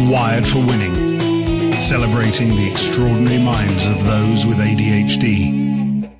Wired for Winning, celebrating the extraordinary minds of those with ADHD.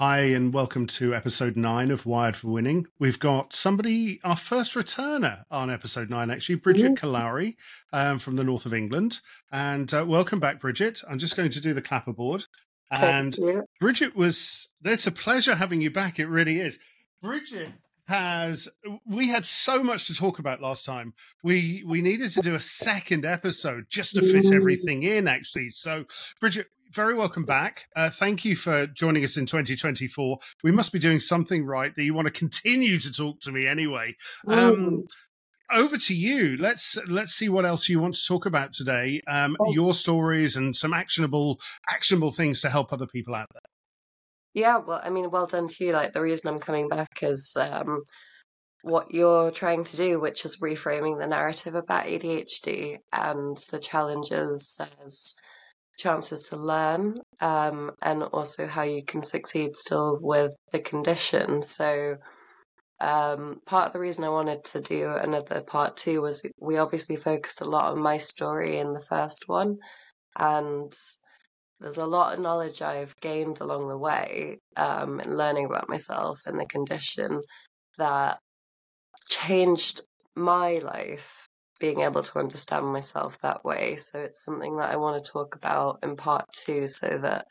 Hi, and welcome to episode nine of Wired for Winning. We've got somebody, our first returner on episode nine, actually, Bridget Killoury um, from the north of England. And uh, welcome back, Bridget. I'm just going to do the clapperboard. And Bridget was, it's a pleasure having you back. It really is. Bridget has we had so much to talk about last time. We we needed to do a second episode just to fit everything in actually. So bridget very welcome back. Uh, thank you for joining us in 2024 we must be doing something right that you want to continue to talk to me anyway. Um, over to you. Let's let's see what else you want to talk about today. Um, oh. your stories and some actionable actionable things to help other people out there yeah, well, I mean, well done to you. Like the reason I'm coming back is um, what you're trying to do, which is reframing the narrative about ADHD and the challenges as chances to learn, um, and also how you can succeed still with the condition. So, um, part of the reason I wanted to do another part two was we obviously focused a lot on my story in the first one, and there's a lot of knowledge I've gained along the way um, in learning about myself and the condition that changed my life being able to understand myself that way. So it's something that I want to talk about in part two so that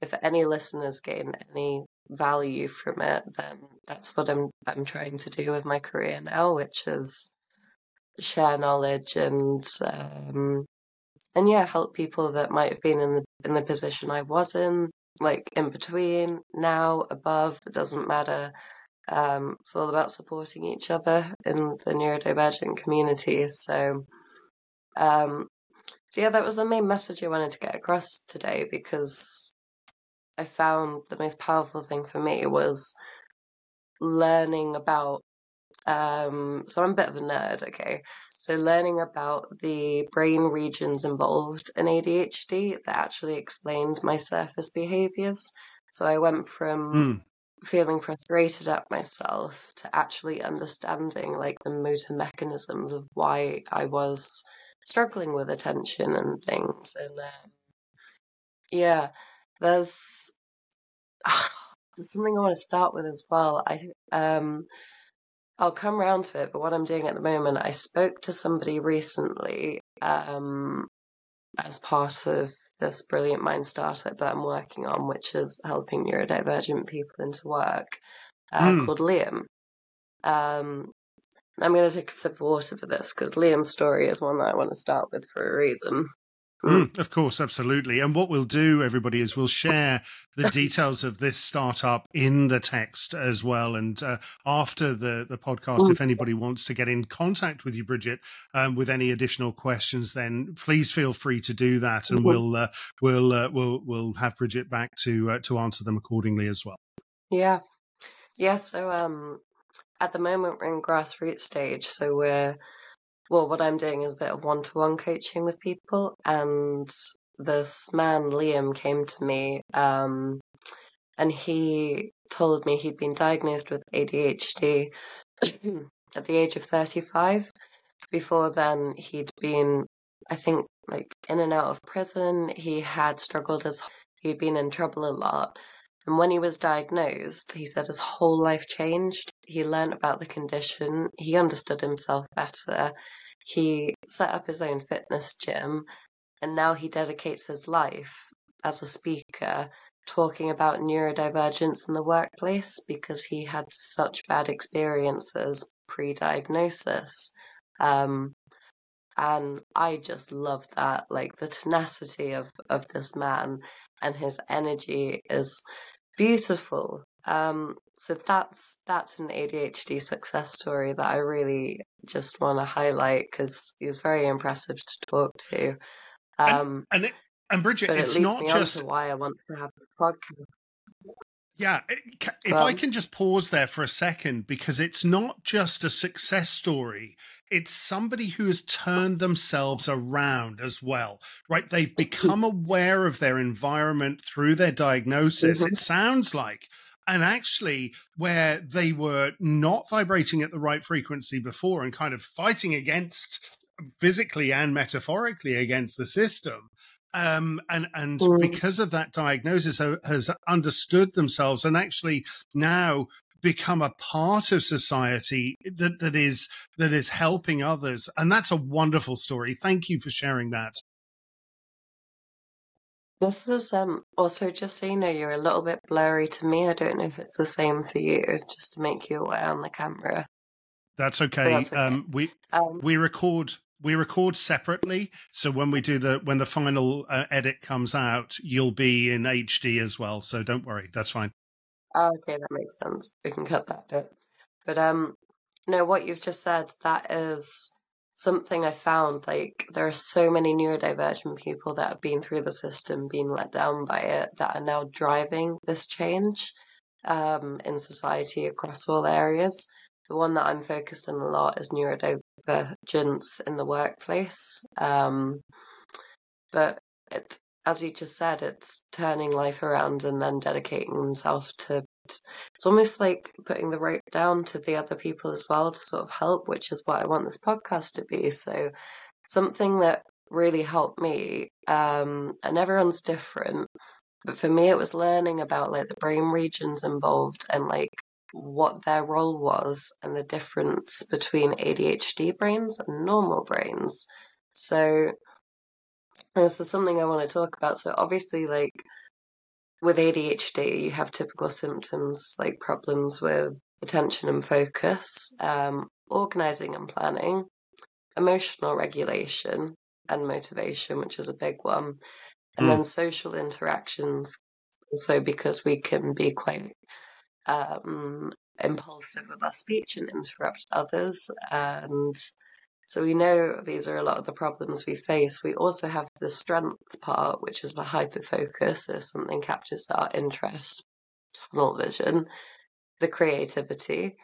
if any listeners gain any value from it, then that's what I'm I'm trying to do with my career now, which is share knowledge and um, and yeah, help people that might have been in the in the position I was in, like in between, now, above, it doesn't matter. Um, it's all about supporting each other in the neurodivergent community. So, um, so yeah, that was the main message I wanted to get across today because I found the most powerful thing for me was learning about. Um, so I'm a bit of a nerd, okay. So, learning about the brain regions involved in ADHD that actually explained my surface behaviors. So, I went from mm. feeling frustrated at myself to actually understanding like the motor mechanisms of why I was struggling with attention and things. And um, yeah, there's. there's something I want to start with as well. I um, I'll come round to it, but what I'm doing at the moment, I spoke to somebody recently um, as part of this brilliant mind startup that I'm working on, which is helping neurodivergent people into work, uh, mm. called Liam. Um, I'm going to take a sip of water for this because Liam's story is one that I want to start with for a reason. Mm, of course, absolutely. And what we'll do, everybody, is we'll share the details of this startup in the text as well. And uh, after the, the podcast, mm. if anybody wants to get in contact with you, Bridget, um, with any additional questions, then please feel free to do that, and mm-hmm. we'll uh, we'll uh, we'll we'll have Bridget back to uh, to answer them accordingly as well. Yeah, yeah. So um, at the moment we're in grassroots stage, so we're well, what I'm doing is a bit of one to one coaching with people. And this man, Liam, came to me um, and he told me he'd been diagnosed with ADHD at the age of 35. Before then, he'd been, I think, like in and out of prison. He had struggled as he'd been in trouble a lot. And when he was diagnosed, he said his whole life changed. He learned about the condition, he understood himself better, he set up his own fitness gym and now he dedicates his life as a speaker talking about neurodivergence in the workplace because he had such bad experiences pre diagnosis. Um, and I just love that, like the tenacity of, of this man and his energy is beautiful. Um, so that's that's an ADHD success story that I really just want to highlight because he was very impressive to talk to. Um, and and, it, and Bridget, it's not just why I want to have this podcast. Yeah, if I can just pause there for a second, because it's not just a success story, it's somebody who has turned themselves around as well, right? They've become aware of their environment through their diagnosis. Mm-hmm. It sounds like and actually where they were not vibrating at the right frequency before and kind of fighting against physically and metaphorically against the system um, and and mm. because of that diagnosis has understood themselves and actually now become a part of society that that is that is helping others. And that's a wonderful story. Thank you for sharing that this is um also just so you know you're a little bit blurry to me. I don't know if it's the same for you just to make you aware on the camera. That's okay, that's okay. um we um, we record we record separately. So when we do the when the final uh, edit comes out you'll be in hd as well. So don't worry. That's fine. Oh, okay. That makes sense. We can cut that bit. But um no what you've just said that is something i found like there are so many neurodivergent people that have been through the system being let down by it that are now driving this change um, in society across all areas the one that I'm focused on a lot is neurodivergence in the workplace. Um, but it, as you just said, it's turning life around and then dedicating himself to. It's almost like putting the rope down to the other people as well to sort of help, which is what I want this podcast to be. So, something that really helped me, um, and everyone's different, but for me, it was learning about like the brain regions involved and like what their role was and the difference between ADHD brains and normal brains. So, this is something I want to talk about. So, obviously, like with ADHD, you have typical symptoms like problems with attention and focus, um, organizing and planning, emotional regulation, and motivation, which is a big one, and mm. then social interactions. So, because we can be quite um, impulsive with our speech and interrupt others. And so we know these are a lot of the problems we face. We also have the strength part, which is the hyperfocus. If something captures our interest, tunnel vision, the creativity,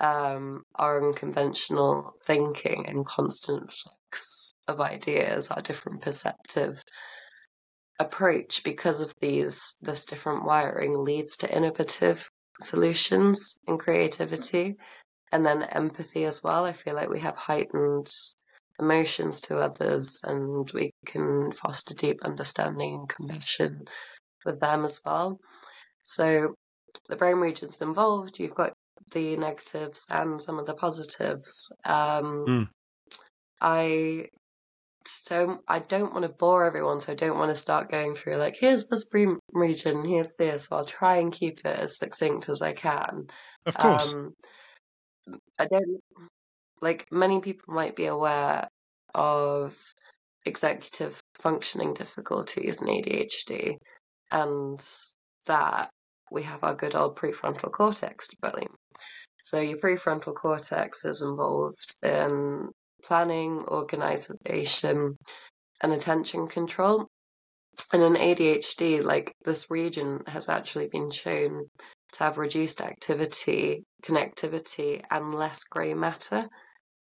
um, our unconventional thinking and constant flux of ideas, our different perceptive approach because of these this different wiring leads to innovative solutions and creativity and then empathy as well. I feel like we have heightened emotions to others and we can foster deep understanding and compassion with them as well. So the brain regions involved, you've got the negatives and some of the positives. Um, mm. I so I don't want to bore everyone, so I don't want to start going through like here's this brain region, here's this. So I'll try and keep it as succinct as I can. Of course. Um, I don't like many people might be aware of executive functioning difficulties in ADHD, and that we have our good old prefrontal cortex to. So your prefrontal cortex is involved in planning, organization, and attention control. And in ADHD, like this region has actually been shown to have reduced activity, connectivity, and less grey matter.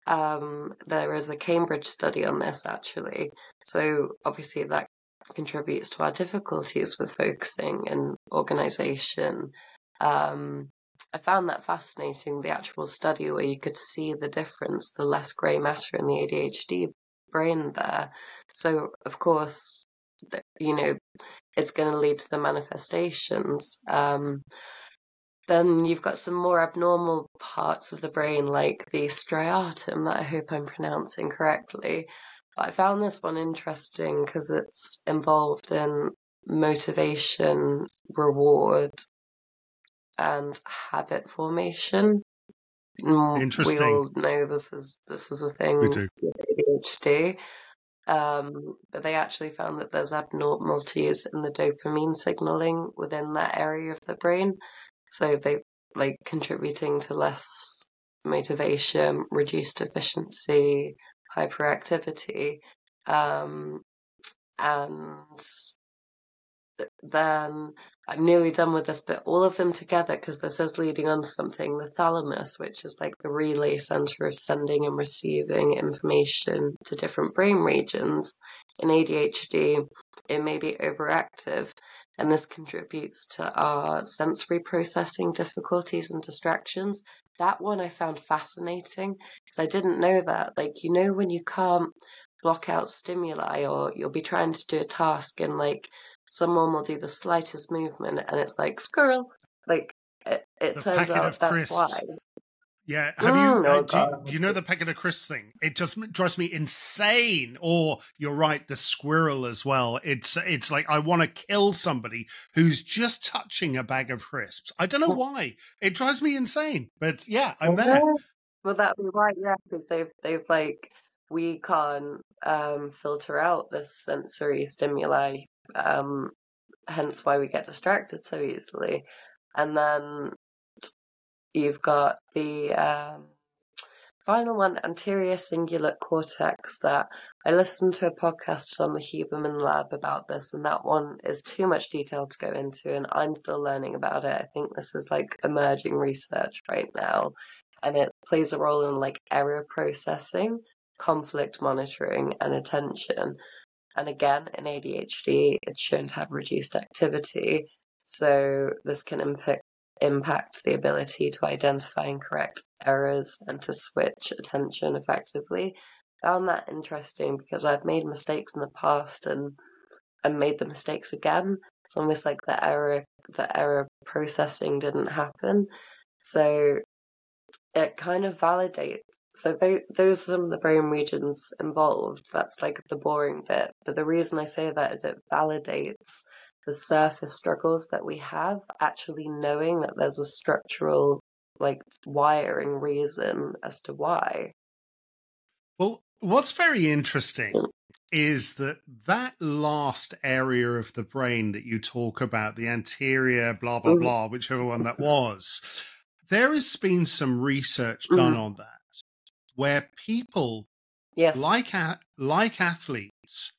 Um, there is a Cambridge study on this actually. So obviously that contributes to our difficulties with focusing and organization. Um, I found that fascinating, the actual study where you could see the difference, the less grey matter in the ADHD brain there. So, of course, you know, it's going to lead to the manifestations. Um, then you've got some more abnormal parts of the brain, like the striatum, that I hope I'm pronouncing correctly. But I found this one interesting because it's involved in motivation, reward, and habit formation. Interesting. We all know this is this is a thing with ADHD. Um, but they actually found that there's abnormalities in the dopamine signaling within that area of the brain. So they like contributing to less motivation, reduced efficiency, hyperactivity, um, and then I'm nearly done with this, but all of them together, because this is leading on to something, the thalamus, which is like the relay center of sending and receiving information to different brain regions. In ADHD, it may be overactive. And this contributes to our sensory processing difficulties and distractions. That one I found fascinating because I didn't know that. Like, you know, when you can't block out stimuli or you'll be trying to do a task and like someone will do the slightest movement and it's like squirrel. Like, it, it turns out that's crisps. why. Yeah, have you, mm, uh, do you, you know the packet of crisps thing? It just drives me insane. Or you're right, the squirrel as well. It's it's like I want to kill somebody who's just touching a bag of crisps. I don't know why. It drives me insane. But yeah, I'm there. Well, that'd be right. Yeah, because they've they've like we can't um, filter out this sensory stimuli. Um, hence why we get distracted so easily. And then You've got the um, final one, anterior cingulate cortex, that I listened to a podcast on the Huberman Lab about this, and that one is too much detail to go into, and I'm still learning about it. I think this is like emerging research right now, and it plays a role in like error processing, conflict monitoring, and attention. And again, in ADHD, it's shown to have reduced activity. So this can impact impact the ability to identify and correct errors and to switch attention effectively. Found that interesting because I've made mistakes in the past and and made the mistakes again. It's almost like the error the error processing didn't happen. So it kind of validates. So th- those are some of the brain regions involved. That's like the boring bit. But the reason I say that is it validates the surface struggles that we have, actually knowing that there's a structural, like, wiring reason as to why. Well, what's very interesting is that that last area of the brain that you talk about, the anterior, blah, blah, mm. blah, whichever one that was, there has been some research done mm. on that where people yes. like like athletes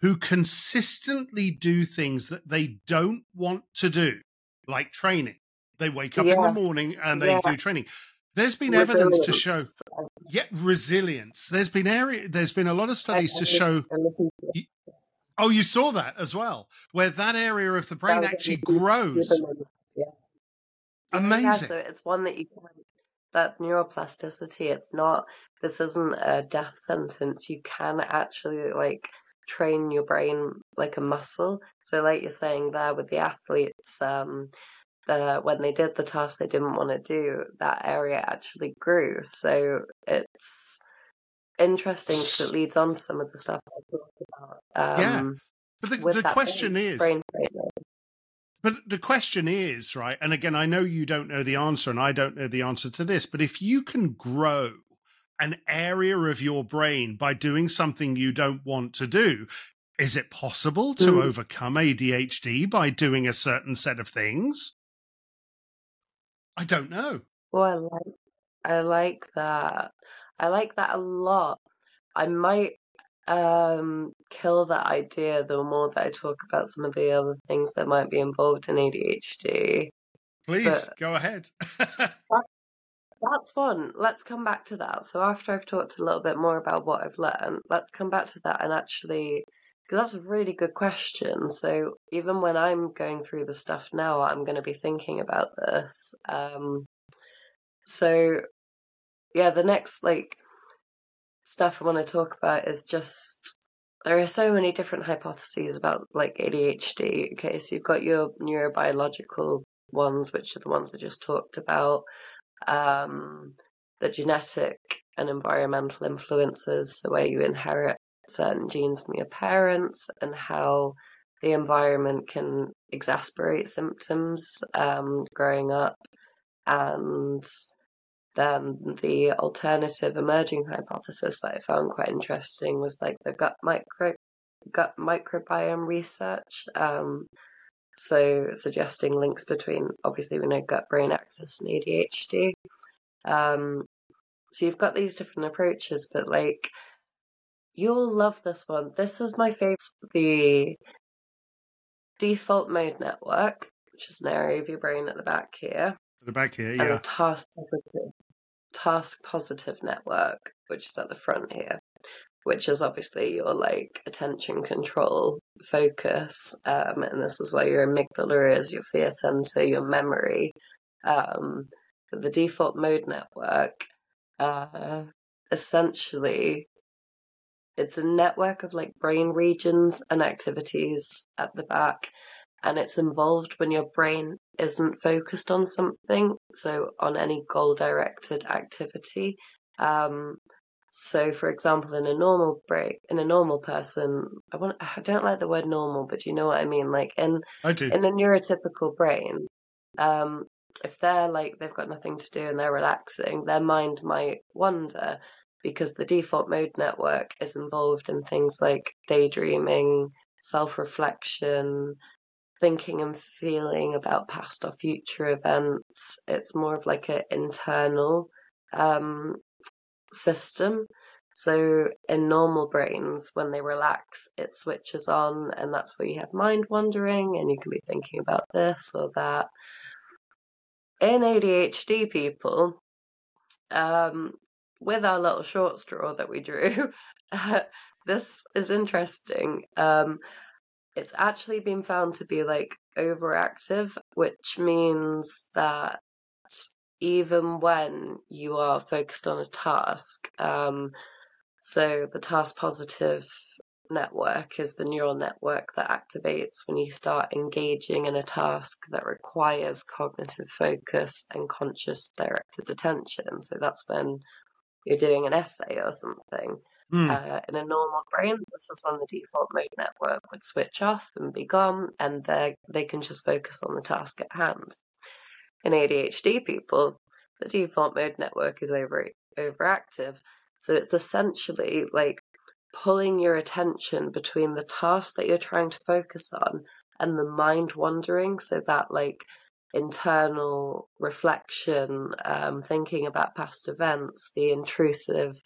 who consistently do things that they don't want to do, like training. They wake up yes. in the morning and they yeah. do training. There's been resilience. evidence to show, yeah, resilience. There's been area. There's been a lot of studies I, to show. You, oh, you saw that as well, where that area of the brain actually grows. Yeah. Amazing. Yeah, so it's one that you can that neuroplasticity. It's not. This isn't a death sentence. You can actually like train your brain like a muscle. So, like you're saying there with the athletes, um, the, when they did the task they didn't want to do, that area actually grew. So it's interesting because it leads on to some of the stuff I talked about. Um, yeah, but the, the question brain, is. Brain but the question is, right, and again, I know you don't know the answer, and I don't know the answer to this, but if you can grow an area of your brain by doing something you don't want to do. Is it possible to mm. overcome ADHD by doing a certain set of things? I don't know. Well, I like I like that. I like that a lot. I might um, kill that idea the more that I talk about some of the other things that might be involved in ADHD. Please but go ahead. That's fun. Let's come back to that. So after I've talked a little bit more about what I've learned, let's come back to that and actually because that's a really good question. So even when I'm going through the stuff now, I'm going to be thinking about this. Um, so yeah, the next like stuff I want to talk about is just there are so many different hypotheses about like ADHD. Okay, so you've got your neurobiological ones, which are the ones I just talked about um, the genetic and environmental influences, the way you inherit certain genes from your parents, and how the environment can exasperate symptoms um, growing up. And then the alternative emerging hypothesis that I found quite interesting was like the gut micro gut microbiome research. Um, so suggesting links between obviously we know gut brain axis and ADHD. Um, so you've got these different approaches, but like you'll love this one. This is my favorite. The default mode network, which is an area of your brain at the back here. At the back here, yeah. And the task positive, task positive network, which is at the front here. Which is obviously your like attention control focus. Um, and this is where your amygdala is, your fear center, your memory. Um, the default mode network, uh, essentially, it's a network of like brain regions and activities at the back. And it's involved when your brain isn't focused on something, so on any goal directed activity. Um, so, for example, in a normal break, in a normal person, I want I don't like the word normal, but you know what I mean. Like in I do. in a neurotypical brain, um, if they're like they've got nothing to do and they're relaxing, their mind might wander because the default mode network is involved in things like daydreaming, self reflection, thinking and feeling about past or future events. It's more of like an internal um, system. So in normal brains, when they relax, it switches on, and that's where you have mind wandering, and you can be thinking about this or that. In ADHD people, um, with our little short straw that we drew, this is interesting. Um, it's actually been found to be like overactive, which means that even when you are focused on a task, um, so the task positive network is the neural network that activates when you start engaging in a task that requires cognitive focus and conscious directed attention. So that's when you're doing an essay or something. Mm. Uh, in a normal brain, this is when the default mode network would switch off and be gone, and they they can just focus on the task at hand. In ADHD people, the default mode network is over overactive, so it's essentially like pulling your attention between the task that you're trying to focus on and the mind wandering, so that like internal reflection, um, thinking about past events, the intrusive,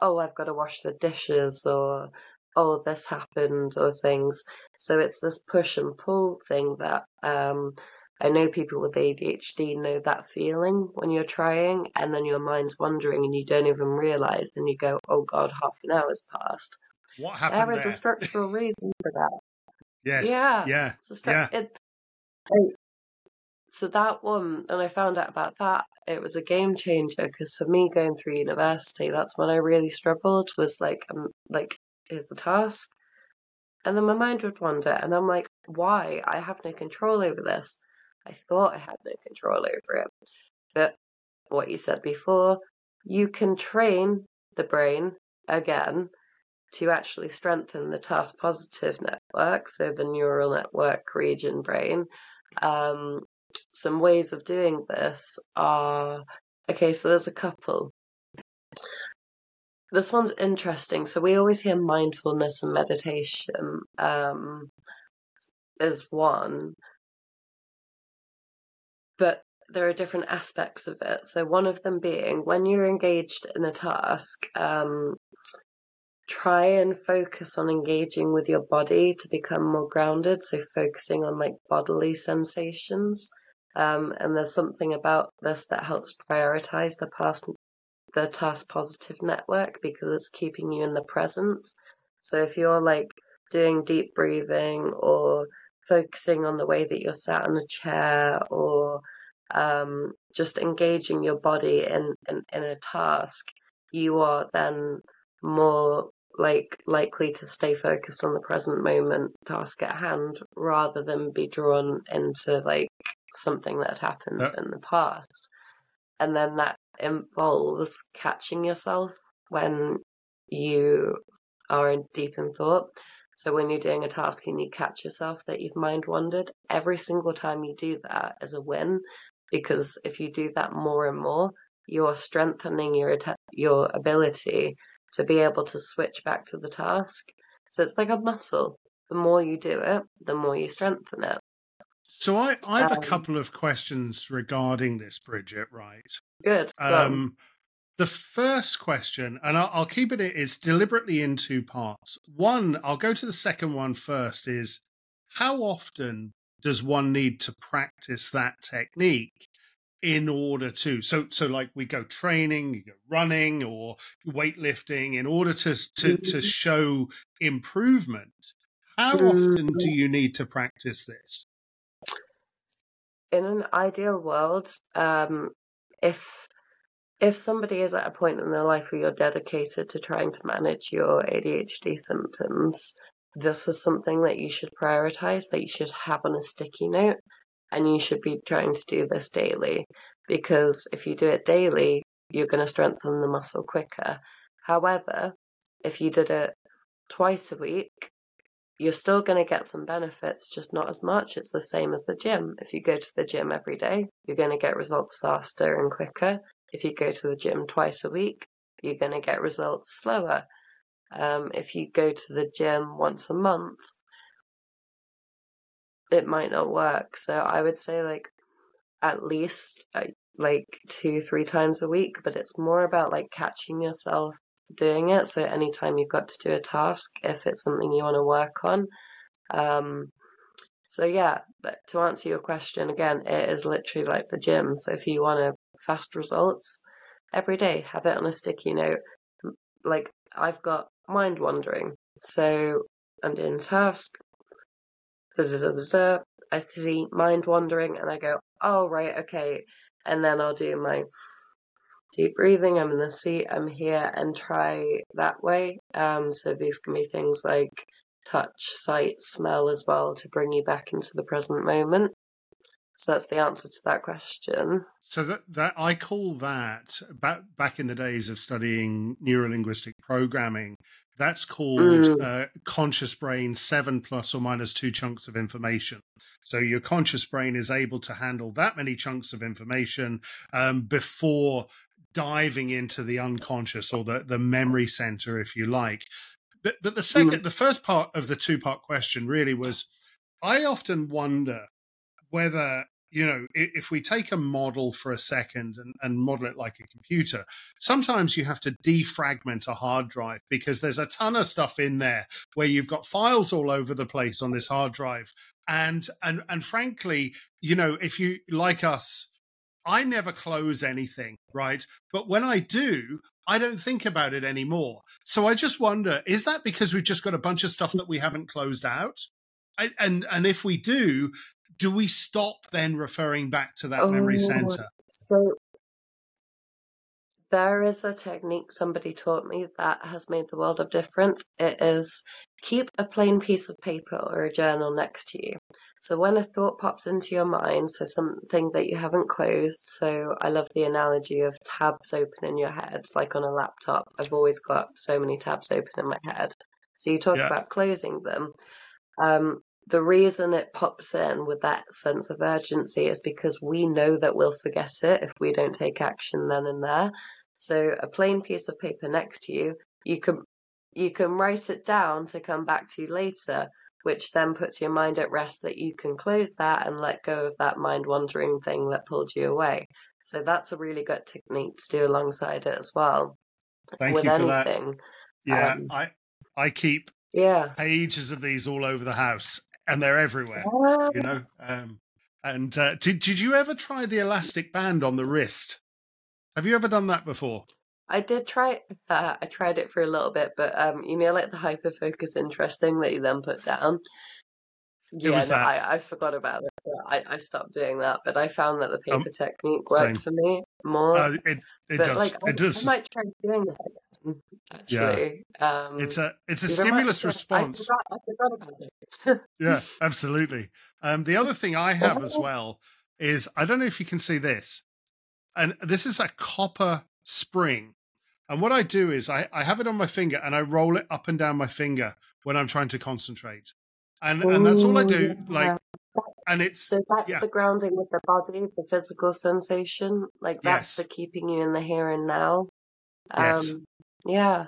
oh, I've got to wash the dishes, or oh, this happened, or things. So it's this push and pull thing that um, I know people with ADHD know that feeling when you're trying, and then your mind's wandering and you don't even realize, and you go, oh God, half an hour's passed. What happened? There is there? a structural reason for that. Yes. Yeah. Yeah. Stru- yeah. It, so that one, and I found out about that, it was a game changer because for me going through university, that's when I really struggled. Was like, um, like, here's the task, and then my mind would wander, and I'm like, why? I have no control over this. I thought I had no control over it, but what you said before, you can train the brain again to actually strengthen the task positive network, so the neural network region brain, um, some ways of doing this are okay, so there's a couple. This one's interesting. So we always hear mindfulness and meditation um, is one, there are different aspects of it. So one of them being when you're engaged in a task, um, try and focus on engaging with your body to become more grounded. So focusing on like bodily sensations. Um, and there's something about this that helps prioritize the past, the task positive network because it's keeping you in the present. So if you're like doing deep breathing or focusing on the way that you're sat in a chair or um, just engaging your body in, in, in a task, you are then more like likely to stay focused on the present moment task at hand rather than be drawn into like something that had happened yeah. in the past. And then that involves catching yourself when you are in deep in thought. So when you're doing a task and you catch yourself that you've mind wandered every single time you do that is a win because if you do that more and more you're strengthening your your ability to be able to switch back to the task. So it's like a muscle. The more you do it, the more you strengthen it. So I, I have um, a couple of questions regarding this, Bridget. Right? Good. Um, the first question, and I'll, I'll keep it. It's deliberately in two parts. One, I'll go to the second one first. Is how often does one need to practice that technique? in order to so so like we go training you go running or weightlifting in order to to to mm-hmm. show improvement how often do mm-hmm. you need to practice this in an ideal world um if if somebody is at a point in their life where you're dedicated to trying to manage your ADHD symptoms, this is something that you should prioritize, that you should have on a sticky note, and you should be trying to do this daily. Because if you do it daily, you're going to strengthen the muscle quicker. However, if you did it twice a week, you're still going to get some benefits, just not as much. It's the same as the gym. If you go to the gym every day, you're going to get results faster and quicker. If you go to the gym twice a week, you're going to get results slower. Um, if you go to the gym once a month, it might not work. So I would say like at least like two, three times a week, but it's more about like catching yourself doing it. So anytime you've got to do a task, if it's something you want to work on. Um, so yeah, to answer your question again, it is literally like the gym. So if you want to fast results every day, have it on a sticky note. Like I've got mind wandering. So I'm doing a task. Da, da, da, I see mind wandering and I go, oh, right, okay. And then I'll do my deep breathing. I'm in the seat, I'm here, and try that way. Um, so these can be things like touch, sight, smell as well to bring you back into the present moment. So that's the answer to that question. So that, that I call that back back in the days of studying neurolinguistic programming. That's called mm. uh, conscious brain seven plus or minus two chunks of information. So your conscious brain is able to handle that many chunks of information um, before diving into the unconscious or the, the memory center, if you like. But, but the second, mm. the first part of the two part question really was I often wonder whether you know if we take a model for a second and, and, model it like a computer sometimes you have to defragment a hard drive because there's a ton of stuff in there where you've got files all over the place on this hard drive and and and frankly you know if you like us I never close anything, right? But when I do, I don't think about it anymore. So I just wonder is that because we've just got a bunch of stuff that we haven't closed out? I, and and if we do, do we stop then referring back to that oh, memory center? So there is a technique somebody taught me that has made the world of difference. It is keep a plain piece of paper or a journal next to you. So when a thought pops into your mind, so something that you haven't closed, so I love the analogy of tabs open in your head, like on a laptop. I've always got so many tabs open in my head. So you talk yeah. about closing them. Um, the reason it pops in with that sense of urgency is because we know that we'll forget it if we don't take action then and there. So a plain piece of paper next to you, you can you can write it down to come back to later, which then puts your mind at rest that you can close that and let go of that mind wandering thing that pulled you away. So that's a really good technique to do alongside it as well. Thank with you for anything. that. Yeah, um, I I keep yeah pages of these all over the house and they're everywhere. You know. Um, and uh, did did you ever try the elastic band on the wrist? Have you ever done that before? I did try. Uh, I tried it for a little bit, but um, you know, like the hyper focus interest thing that you then put down. Yeah, no, I, I forgot about it. So I, I stopped doing that, but I found that the um, paper um, technique worked same. for me more. Uh, it it but, does. Like, it I, does. I might try doing that again. Actually, yeah. Um, it's a it's a stimulus response. I forgot, I forgot about it. yeah, absolutely. Um, the other thing I have as well is I don't know if you can see this, and this is a copper spring. And what I do is I, I have it on my finger and I roll it up and down my finger when I'm trying to concentrate. And Ooh, and that's all I do. Like and it's so that's yeah. the grounding with the body, the physical sensation. Like that's yes. the keeping you in the here and now. Um yes. Yeah.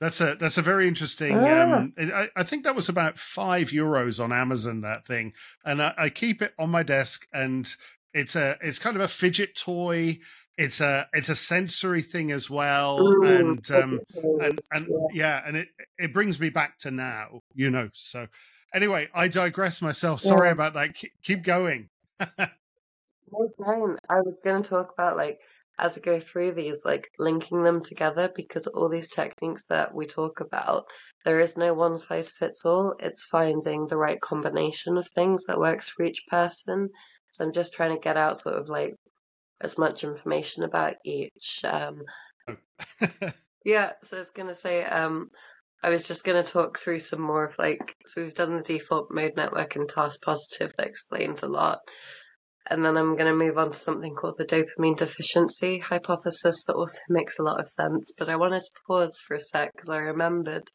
That's a that's a very interesting. Ah. Um, I, I, think that was about five euros on Amazon. That thing, and I, I, keep it on my desk, and it's a it's kind of a fidget toy it's a it's a sensory thing as well mm, and um and and yeah and it it brings me back to now you know so anyway i digress myself sorry yeah. about that keep, keep going No. I was going to talk about like as I go through these, like linking them together because all these techniques that we talk about, there is no one size fits all. It's finding the right combination of things that works for each person. So I'm just trying to get out sort of like as much information about each. Um, yeah, so I was going to say, um, I was just going to talk through some more of like, so we've done the default mode network and task positive that explained a lot. And then I'm going to move on to something called the dopamine deficiency hypothesis that also makes a lot of sense. But I wanted to pause for a sec because I remembered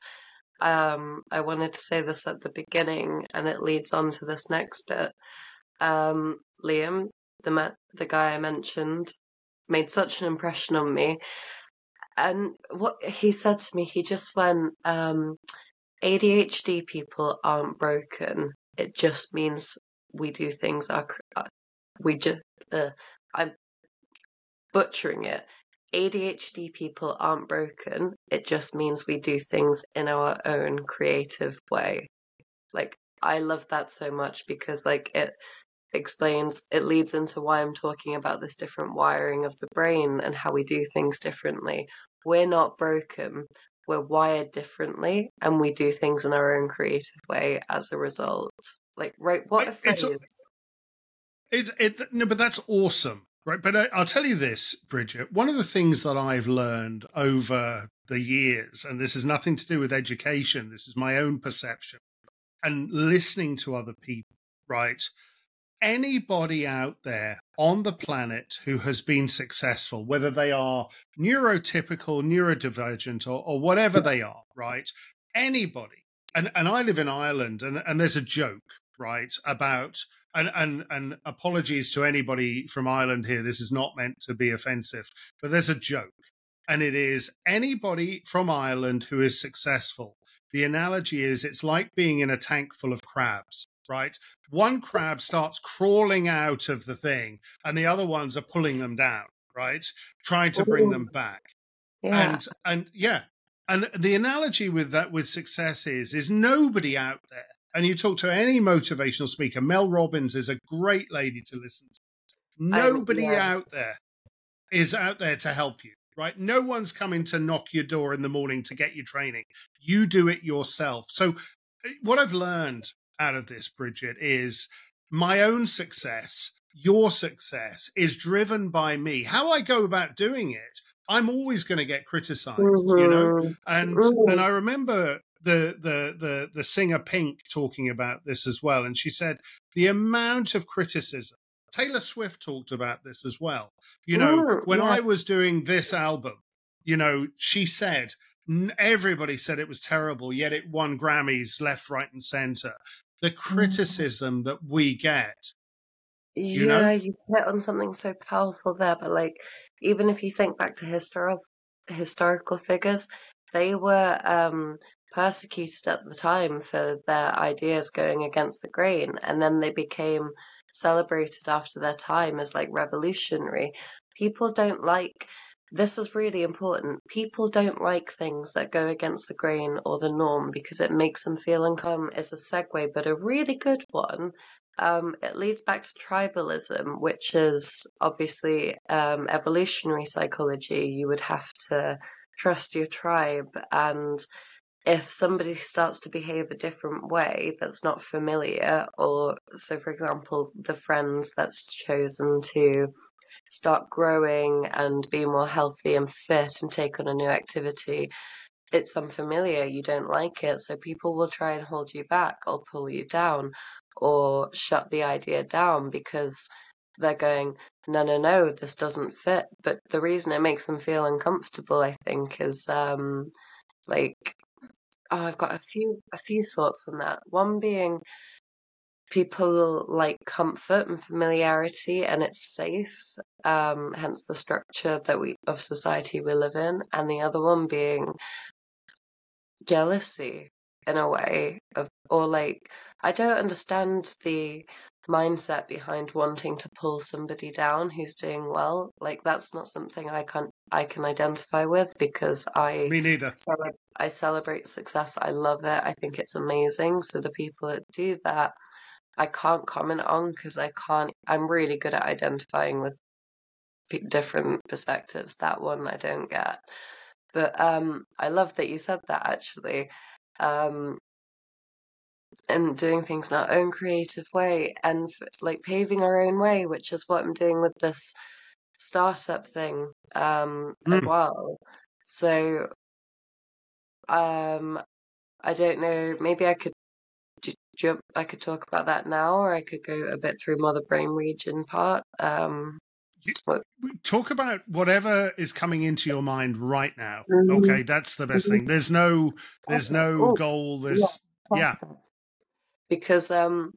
um, I wanted to say this at the beginning and it leads on to this next bit. Um, Liam, the, the guy I mentioned, made such an impression on me. And what he said to me, he just went, um, ADHD people aren't broken. It just means we do things our, we just uh, I'm butchering it. ADHD people aren't broken. It just means we do things in our own creative way. Like I love that so much because like it explains it leads into why I'm talking about this different wiring of the brain and how we do things differently. We're not broken. We're wired differently and we do things in our own creative way as a result. Like right what a phrase. It's it no, but that's awesome, right? But I, I'll tell you this, Bridget. One of the things that I've learned over the years, and this has nothing to do with education. This is my own perception and listening to other people. Right? Anybody out there on the planet who has been successful, whether they are neurotypical, neurodivergent, or, or whatever they are, right? Anybody. And and I live in Ireland, and and there's a joke, right, about and and and apologies to anybody from Ireland here. This is not meant to be offensive, but there's a joke, and it is anybody from Ireland who is successful. The analogy is it's like being in a tank full of crabs, right? One crab starts crawling out of the thing, and the other ones are pulling them down, right? Trying to bring them back. Yeah. And and yeah, and the analogy with that with success is is nobody out there and you talk to any motivational speaker, Mel Robbins is a great lady to listen to. Nobody yeah. out there is out there to help you, right? No one's coming to knock your door in the morning to get you training. You do it yourself. So, eh, what I've learned out of this, Bridget, is my own success, your success is driven by me. How I go about doing it, I'm always going to get criticized, mm-hmm. you know? Mm-hmm. And mm-hmm. and I remember the the the the singer Pink talking about this as well, and she said the amount of criticism. Taylor Swift talked about this as well. You know, Ooh, when yeah. I was doing this album, you know, she said everybody said it was terrible, yet it won Grammys left, right, and center. The mm. criticism mm. that we get. You yeah, know? you hit on something so powerful there. But like, even if you think back to historical historical figures, they were um, persecuted at the time for their ideas going against the grain, and then they became celebrated after their time as like revolutionary. People don't like this is really important. People don't like things that go against the grain or the norm because it makes them feel uncomfortable. Is a segue, but a really good one. Um, it leads back to tribalism, which is obviously um, evolutionary psychology. You would have to trust your tribe and if somebody starts to behave a different way that's not familiar, or so for example, the friends that's chosen to start growing and be more healthy and fit and take on a new activity, it's unfamiliar, you don't like it, so people will try and hold you back or pull you down or shut the idea down because they're going, no, no, no, this doesn't fit. But the reason it makes them feel uncomfortable, I think, is um, like Oh, I've got a few a few thoughts on that. One being people like comfort and familiarity and it's safe, um, hence the structure that we of society we live in, and the other one being jealousy in a way of or like I don't understand the mindset behind wanting to pull somebody down who's doing well. Like that's not something I can I can identify with because I me neither. I celebrate success. I love it. I think it's amazing. So the people that do that, I can't comment on because I can't. I'm really good at identifying with different perspectives. That one I don't get. But um, I love that you said that actually. Um, and doing things in our own creative way and like paving our own way, which is what I'm doing with this startup thing um, mm. as well. So um, I don't know. Maybe I could jump. I could talk about that now, or I could go a bit through more the brain region part. Um, you, talk about whatever is coming into your mind right now. Mm-hmm. Okay, that's the best mm-hmm. thing. There's no, there's no oh, goal. There's yeah. yeah. Because um,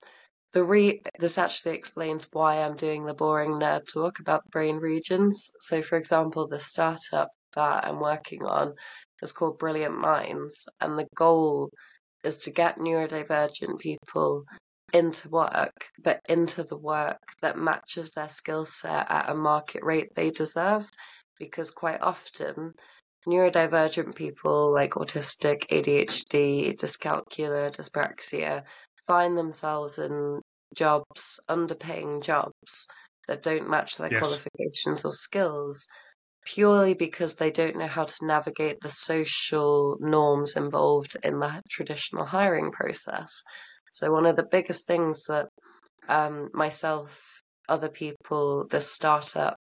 the re this actually explains why I'm doing the boring nerd talk about the brain regions. So, for example, the startup that I'm working on is called Brilliant Minds, and the goal is to get neurodivergent people into work, but into the work that matches their skill set at a market rate they deserve. Because quite often, neurodivergent people like autistic, ADHD, dyscalculia, dyspraxia find themselves in jobs, underpaying jobs that don't match their yes. qualifications or skills purely because they don't know how to navigate the social norms involved in the traditional hiring process. So, one of the biggest things that um, myself, other people, this startup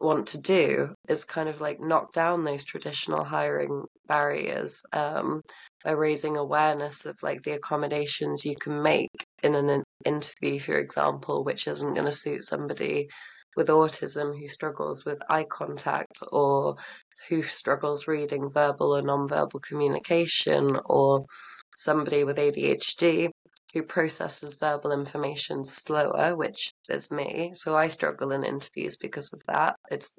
want to do is kind of like knock down those traditional hiring barriers um, by raising awareness of like the accommodations you can make in an interview, for example, which isn't going to suit somebody with autism who struggles with eye contact or who struggles reading verbal or non-verbal communication or somebody with ADHD who processes verbal information slower, which is me. So I struggle in interviews because of that. It's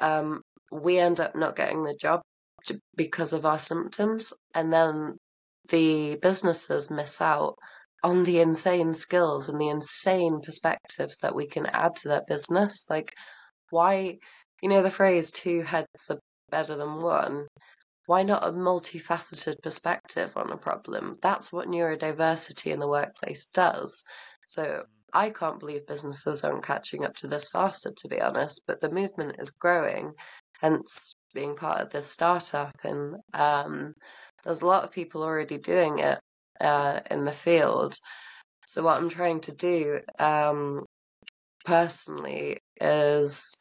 um, we end up not getting the job because of our symptoms, and then the businesses miss out on the insane skills and the insane perspectives that we can add to their business. Like, why, you know, the phrase two heads are better than one. Why not a multifaceted perspective on a problem? That's what neurodiversity in the workplace does. So I can't believe businesses aren't catching up to this faster, to be honest, but the movement is growing, hence being part of this startup. And um, there's a lot of people already doing it uh, in the field. So what I'm trying to do um, personally is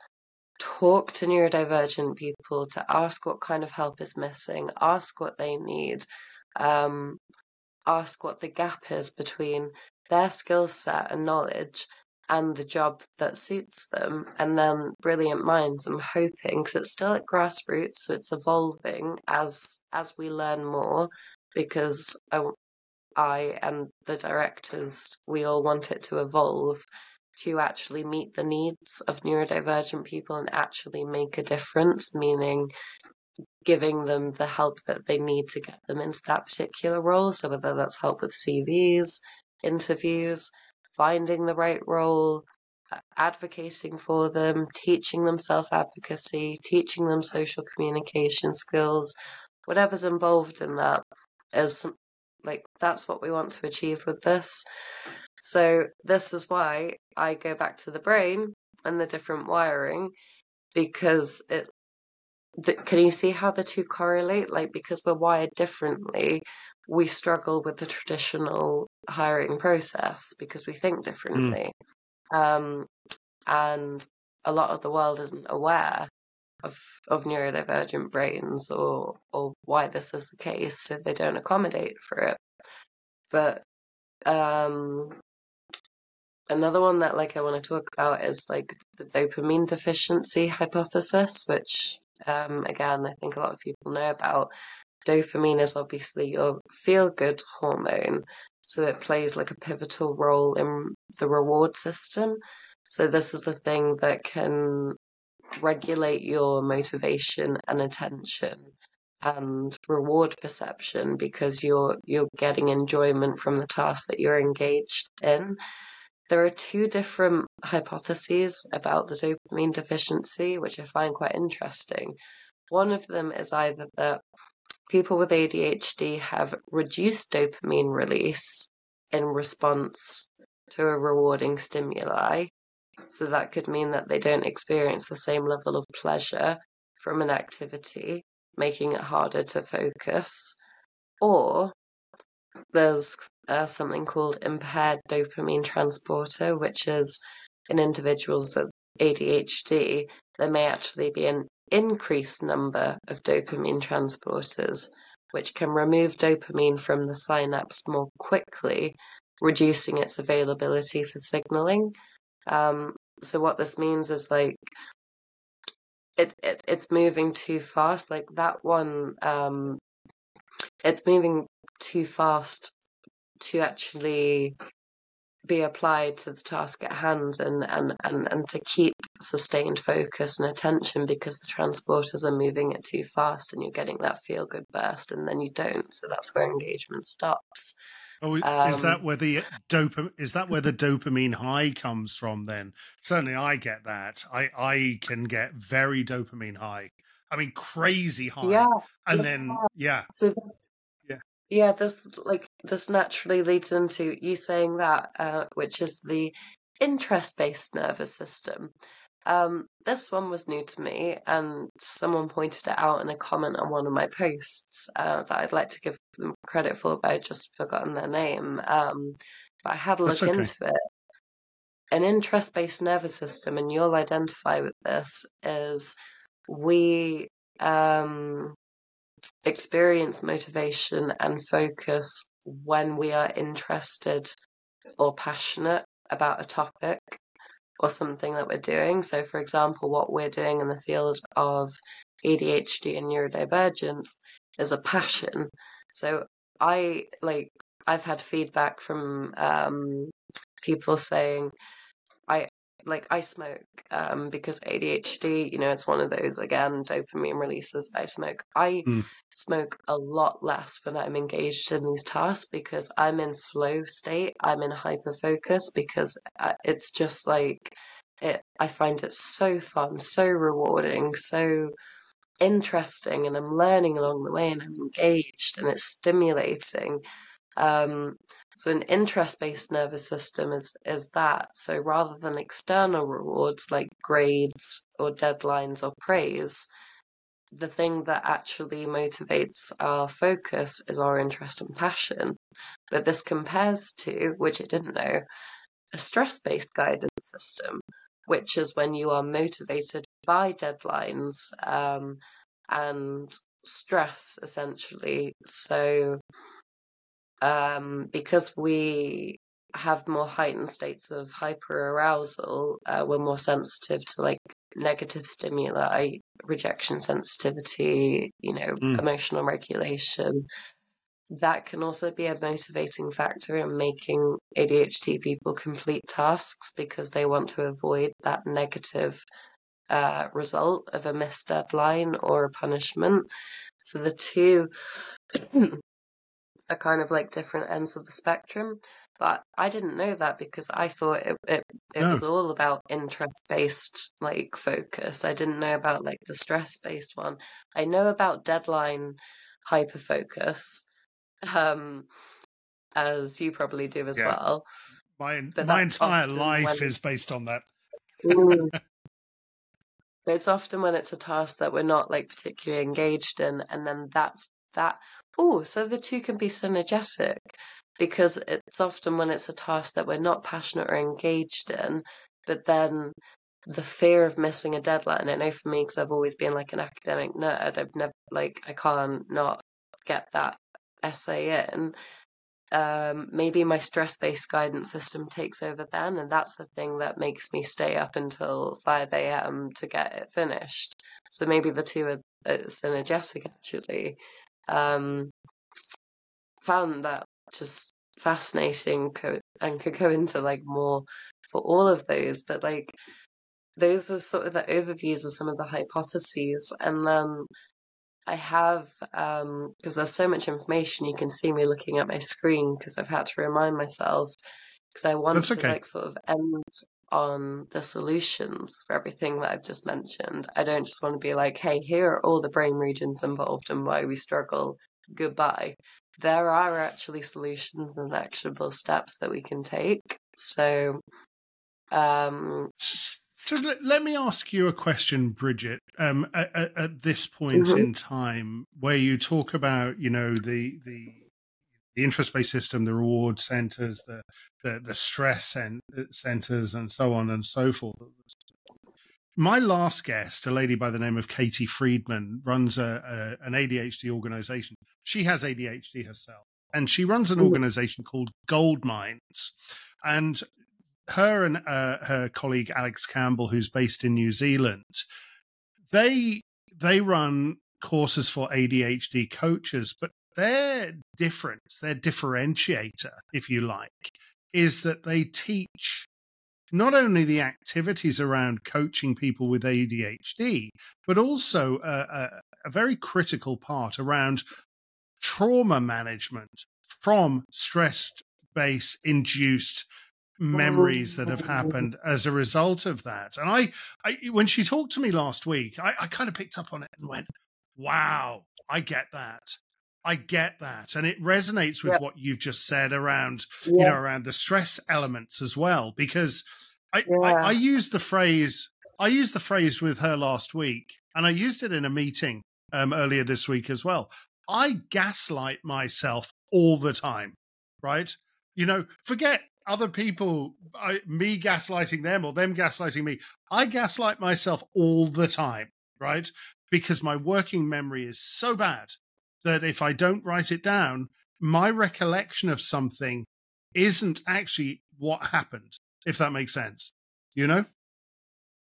talk to neurodivergent people to ask what kind of help is missing, ask what they need, um, ask what the gap is between their skill set and knowledge and the job that suits them. And then Brilliant Minds, I'm hoping, because it's still at grassroots, so it's evolving as as we learn more. Because I, I and the directors, we all want it to evolve to actually meet the needs of neurodivergent people and actually make a difference, meaning giving them the help that they need to get them into that particular role. So, whether that's help with CVs, interviews, finding the right role, advocating for them, teaching them self advocacy, teaching them social communication skills, whatever's involved in that is like that's what we want to achieve with this. So this is why I go back to the brain and the different wiring because it the, can you see how the two correlate like because we're wired differently we struggle with the traditional hiring process because we think differently mm. um, and a lot of the world isn't aware of, of neurodivergent brains or or why this is the case, so they don't accommodate for it. But um, another one that like I want to talk about is like the dopamine deficiency hypothesis, which um, again I think a lot of people know about. Dopamine is obviously your feel good hormone, so it plays like a pivotal role in the reward system. So this is the thing that can regulate your motivation and attention and reward perception because you're you're getting enjoyment from the task that you're engaged in. There are two different hypotheses about the dopamine deficiency, which I find quite interesting. One of them is either that people with ADHD have reduced dopamine release in response to a rewarding stimuli. So that could mean that they don't experience the same level of pleasure from an activity, making it harder to focus. Or there's uh, something called impaired dopamine transporter, which is in individuals with ADHD, there may actually be an increased number of dopamine transporters, which can remove dopamine from the synapse more quickly, reducing its availability for signaling. Um, so what this means is like it, it it's moving too fast. Like that one, um, it's moving too fast to actually be applied to the task at hand and, and, and, and to keep sustained focus and attention because the transporters are moving it too fast and you're getting that feel good burst and then you don't. So that's where engagement stops. Oh, is that um, where the dopamine is that where the dopamine high comes from? Then certainly I get that. I I can get very dopamine high. I mean, crazy high. Yeah. And yeah. then yeah. So yeah. This like this naturally leads into you saying that, uh, which is the interest-based nervous system. Um, this one was new to me, and someone pointed it out in a comment on one of my posts uh, that I'd like to give them credit for, but I'd just forgotten their name. Um, but I had a look okay. into it. An interest based nervous system, and you'll identify with this, is we um, experience motivation and focus when we are interested or passionate about a topic or something that we're doing. So, for example, what we're doing in the field of ADHD and neurodivergence is a passion. So, I like, I've had feedback from um, people saying, I like I smoke um, because ADHD, you know, it's one of those again dopamine releases. I smoke. I mm. smoke a lot less when I'm engaged in these tasks because I'm in flow state. I'm in hyper focus because uh, it's just like it. I find it so fun, so rewarding, so interesting, and I'm learning along the way, and I'm engaged, and it's stimulating. Um, so an interest-based nervous system is is that. So rather than external rewards like grades or deadlines or praise, the thing that actually motivates our focus is our interest and passion. But this compares to, which I didn't know, a stress-based guidance system, which is when you are motivated by deadlines um, and stress essentially. So um, because we have more heightened states of hyperarousal, uh, we're more sensitive to like negative stimuli, rejection sensitivity, you know, mm. emotional regulation. That can also be a motivating factor in making ADHD people complete tasks because they want to avoid that negative uh, result of a missed deadline or a punishment. So the two are kind of like different ends of the spectrum. But I didn't know that because I thought it it, it no. was all about interest based like focus. I didn't know about like the stress based one. I know about deadline hyper focus, um, as you probably do as yeah. well. My my entire life when... is based on that. it's often when it's a task that we're not like particularly engaged in, and then that's that oh, so the two can be synergetic because it's often when it's a task that we're not passionate or engaged in, but then the fear of missing a deadline. I know for me, because I've always been like an academic nerd, I've never, like, I can't not get that essay in. Um, maybe my stress based guidance system takes over then, and that's the thing that makes me stay up until 5 a.m. to get it finished. So maybe the two are, are synergetic actually um, found that just fascinating and could go into like more for all of those but like those are sort of the overviews of some of the hypotheses and then I have because um, there's so much information you can see me looking at my screen because I've had to remind myself because I want okay. to like sort of end on the solutions for everything that I've just mentioned. I don't just want to be like, hey, here are all the brain regions involved and why we struggle. Goodbye. There are actually solutions and actionable steps that we can take. So, um, so let me ask you a question, Bridget. Um, at, at, this point mm-hmm. in time, where you talk about, you know, the the the interest-based system, the reward centers, the the, the stress centers, and so on and so forth. My last guest, a lady by the name of Katie Friedman, runs a, a an ADHD organization. She has ADHD herself, and she runs an organization called Goldminds. And her and uh, her colleague Alex Campbell, who's based in New Zealand, they they run courses for ADHD coaches, but their difference, their differentiator, if you like, is that they teach not only the activities around coaching people with ADHD, but also a, a, a very critical part around trauma management from stress based induced memories that have oh. happened as a result of that. And I, I when she talked to me last week, I, I kind of picked up on it and went, "Wow, I get that." I get that, and it resonates with yep. what you've just said around yep. you know around the stress elements as well. Because I, yeah. I, I used the phrase I used the phrase with her last week, and I used it in a meeting um, earlier this week as well. I gaslight myself all the time, right? You know, forget other people, I, me gaslighting them or them gaslighting me. I gaslight myself all the time, right? Because my working memory is so bad that if I don't write it down, my recollection of something isn't actually what happened, if that makes sense. You know?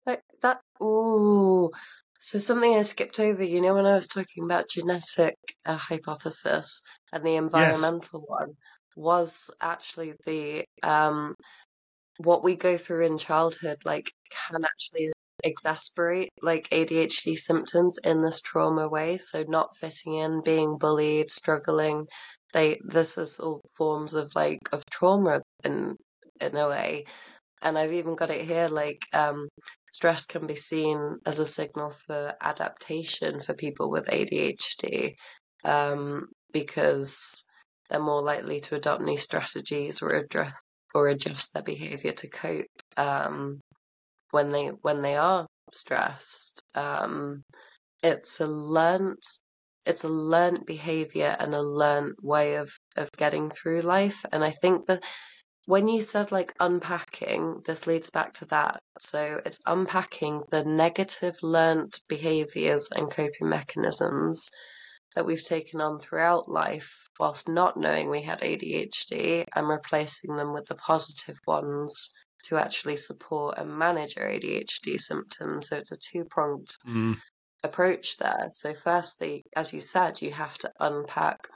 Like that, ooh. So something I skipped over, you know, when I was talking about genetic uh, hypothesis and the environmental yes. one, was actually the um, what we go through in childhood like can actually exasperate like ADHD symptoms in this trauma way. So not fitting in being bullied struggling. They this is all forms of like of trauma in in a way. And I've even got it here like um, stress can be seen as a signal for adaptation for people with ADHD um, because they're more likely to adopt new strategies or address or adjust their behavior to cope um, when they when they are stressed. Um, it's a learnt it's a learnt behavior and a learnt way of of getting through life. And I think that when you said like unpacking, this leads back to that. So it's unpacking the negative learnt behaviors and coping mechanisms that we've taken on throughout life whilst not knowing we had ADHD and replacing them with the positive ones to actually support and manage your ADHD symptoms. So it's a two pronged mm. approach there. So, firstly, as you said, you have to unpack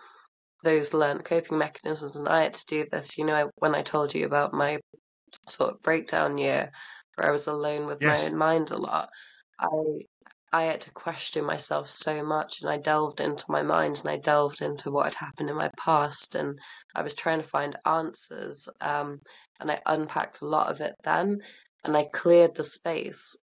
those learned coping mechanisms. And I had to do this, you know, when I told you about my sort of breakdown year where I was alone with yes. my own mind a lot. I I had to question myself so much and I delved into my mind and I delved into what had happened in my past and I was trying to find answers um, and I unpacked a lot of it then and I cleared the space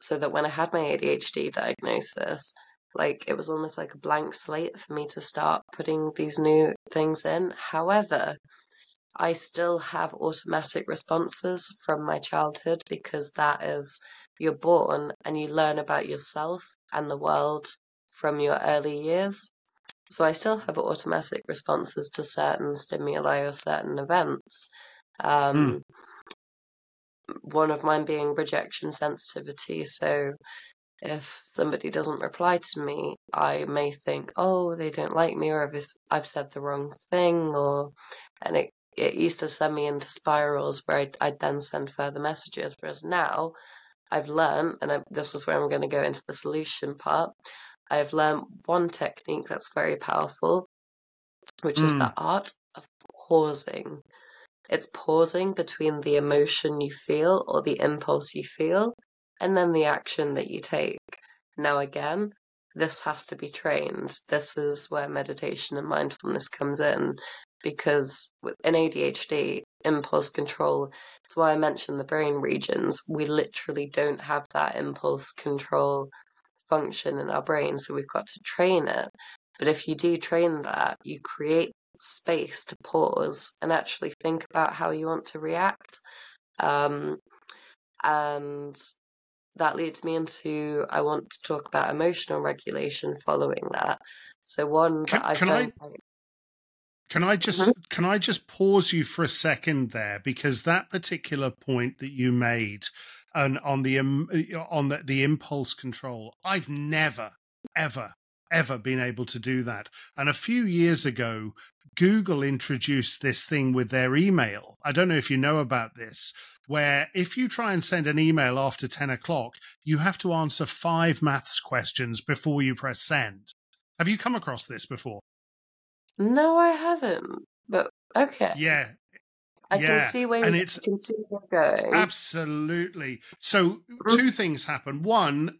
so that when I had my ADHD diagnosis, like it was almost like a blank slate for me to start putting these new things in. However, I still have automatic responses from my childhood because that is you're born and you learn about yourself and the world from your early years. So I still have automatic responses to certain stimuli or certain events. Um, mm. One of mine being rejection sensitivity. So if somebody doesn't reply to me, I may think, oh, they don't like me, or I've said the wrong thing, or and it it used to send me into spirals where I'd, I'd then send further messages. Whereas now, I've learned, and I, this is where I'm going to go into the solution part. I've learned one technique that's very powerful, which mm. is the hmm. art of pausing. It's pausing between the emotion you feel or the impulse you feel and then the action that you take. Now, again, this has to be trained. This is where meditation and mindfulness comes in because in ADHD, impulse control, That's why I mentioned the brain regions. We literally don't have that impulse control function in our brain, so we've got to train it. But if you do train that, you create space to pause and actually think about how you want to react. Um, and that leads me into I want to talk about emotional regulation following that. So one can, that I've can done. I, can I just mm-hmm. can I just pause you for a second there because that particular point that you made and on the um, on the, the impulse control, I've never ever ever been able to do that. And a few years ago, Google introduced this thing with their email. I don't know if you know about this, where if you try and send an email after 10 o'clock, you have to answer five maths questions before you press send. Have you come across this before? No, I haven't. But okay. Yeah. I yeah. can see where and you it's, can see where going. Absolutely. So mm-hmm. two things happen. One,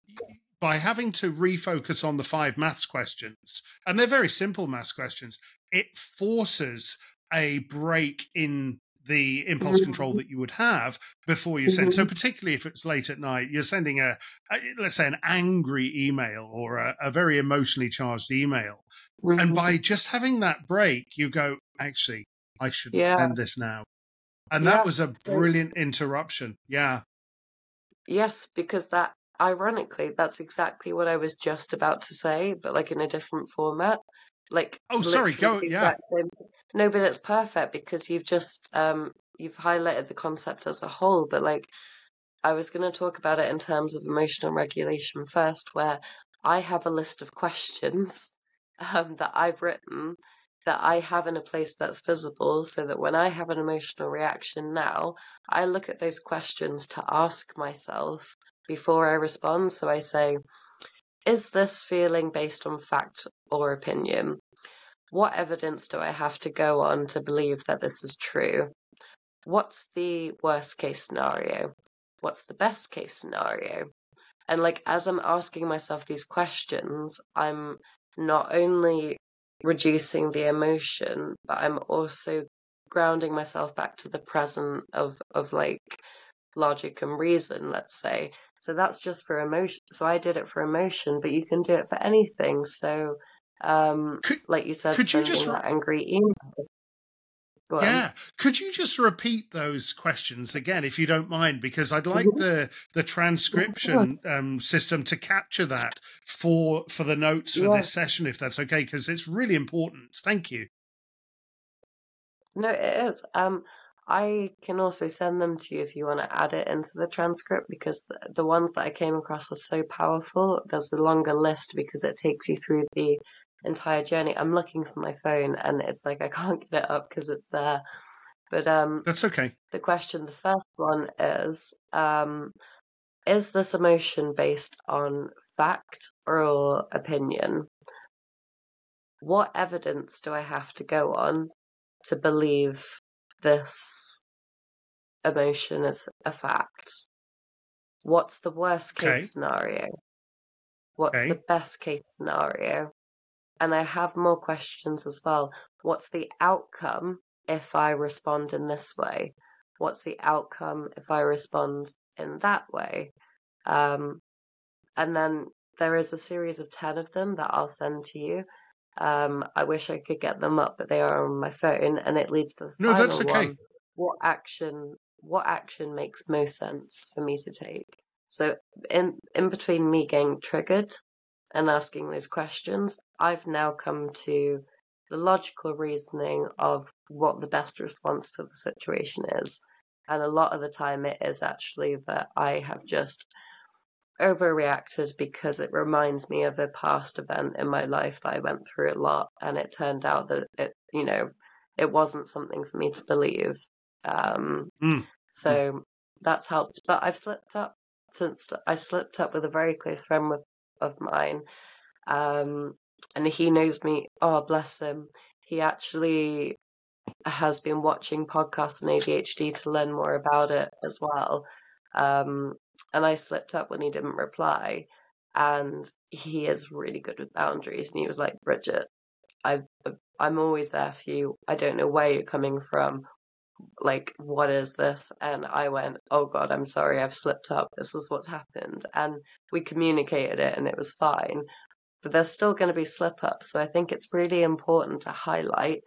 by having to refocus on the five maths questions, and they're very simple maths questions, it forces a break in the impulse mm-hmm. control that you would have before you send. Mm-hmm. So, particularly if it's late at night, you're sending a, a let's say, an angry email or a, a very emotionally charged email. Mm-hmm. And by just having that break, you go, actually, I shouldn't yeah. send this now. And yeah. that was a brilliant interruption. Yeah. Yes, because that ironically, that's exactly what I was just about to say, but like in a different format. Like oh, sorry, go yeah. Same. No, but it's perfect because you've just um you've highlighted the concept as a whole. But like, I was going to talk about it in terms of emotional regulation first, where I have a list of questions um, that I've written that I have in a place that's visible so that when I have an emotional reaction now, I look at those questions to ask myself before I respond. So I say, is this feeling based on fact or opinion? What evidence do I have to go on to believe that this is true? What's the worst case scenario? What's the best case scenario? And like, as I'm asking myself these questions, I'm not only reducing the emotion, but I'm also grounding myself back to the present of, of like logic and reason, let's say. So that's just for emotion. So I did it for emotion, but you can do it for anything. So, um, could, like you said, could you just re- angry email. Yeah, could you just repeat those questions again, if you don't mind? Because I'd like mm-hmm. the the transcription um, system to capture that for for the notes for yeah. this session, if that's okay, because it's really important. Thank you. No, it is. Um, I can also send them to you if you want to add it into the transcript because the, the ones that I came across are so powerful. There's a longer list because it takes you through the entire journey. I'm looking for my phone and it's like I can't get it up because it's there. But um That's okay. The question the first one is um is this emotion based on fact or opinion? What evidence do I have to go on to believe this emotion is a fact. What's the worst case okay. scenario? What's okay. the best case scenario? And I have more questions as well. What's the outcome if I respond in this way? What's the outcome if I respond in that way? Um, and then there is a series of 10 of them that I'll send to you. Um, I wish I could get them up, but they are on my phone, and it leads to the no, final that's okay. one. What action? What action makes most sense for me to take? So in in between me getting triggered and asking those questions, I've now come to the logical reasoning of what the best response to the situation is. And a lot of the time, it is actually that I have just overreacted because it reminds me of a past event in my life that I went through a lot, and it turned out that it, you know, it wasn't something for me to believe. Um, mm. So that's helped. But I've slipped up since I slipped up with a very close friend with, of mine, um, and he knows me. Oh, bless him. He actually has been watching podcasts on ADHD to learn more about it as well. Um, and I slipped up when he didn't reply. And he is really good with boundaries. And he was like, Bridget, I, I'm always there for you. I don't know where you're coming from. Like, what is this? And I went, Oh God, I'm sorry, I've slipped up. This is what's happened. And we communicated it and it was fine. But there's still going to be slip ups. So I think it's really important to highlight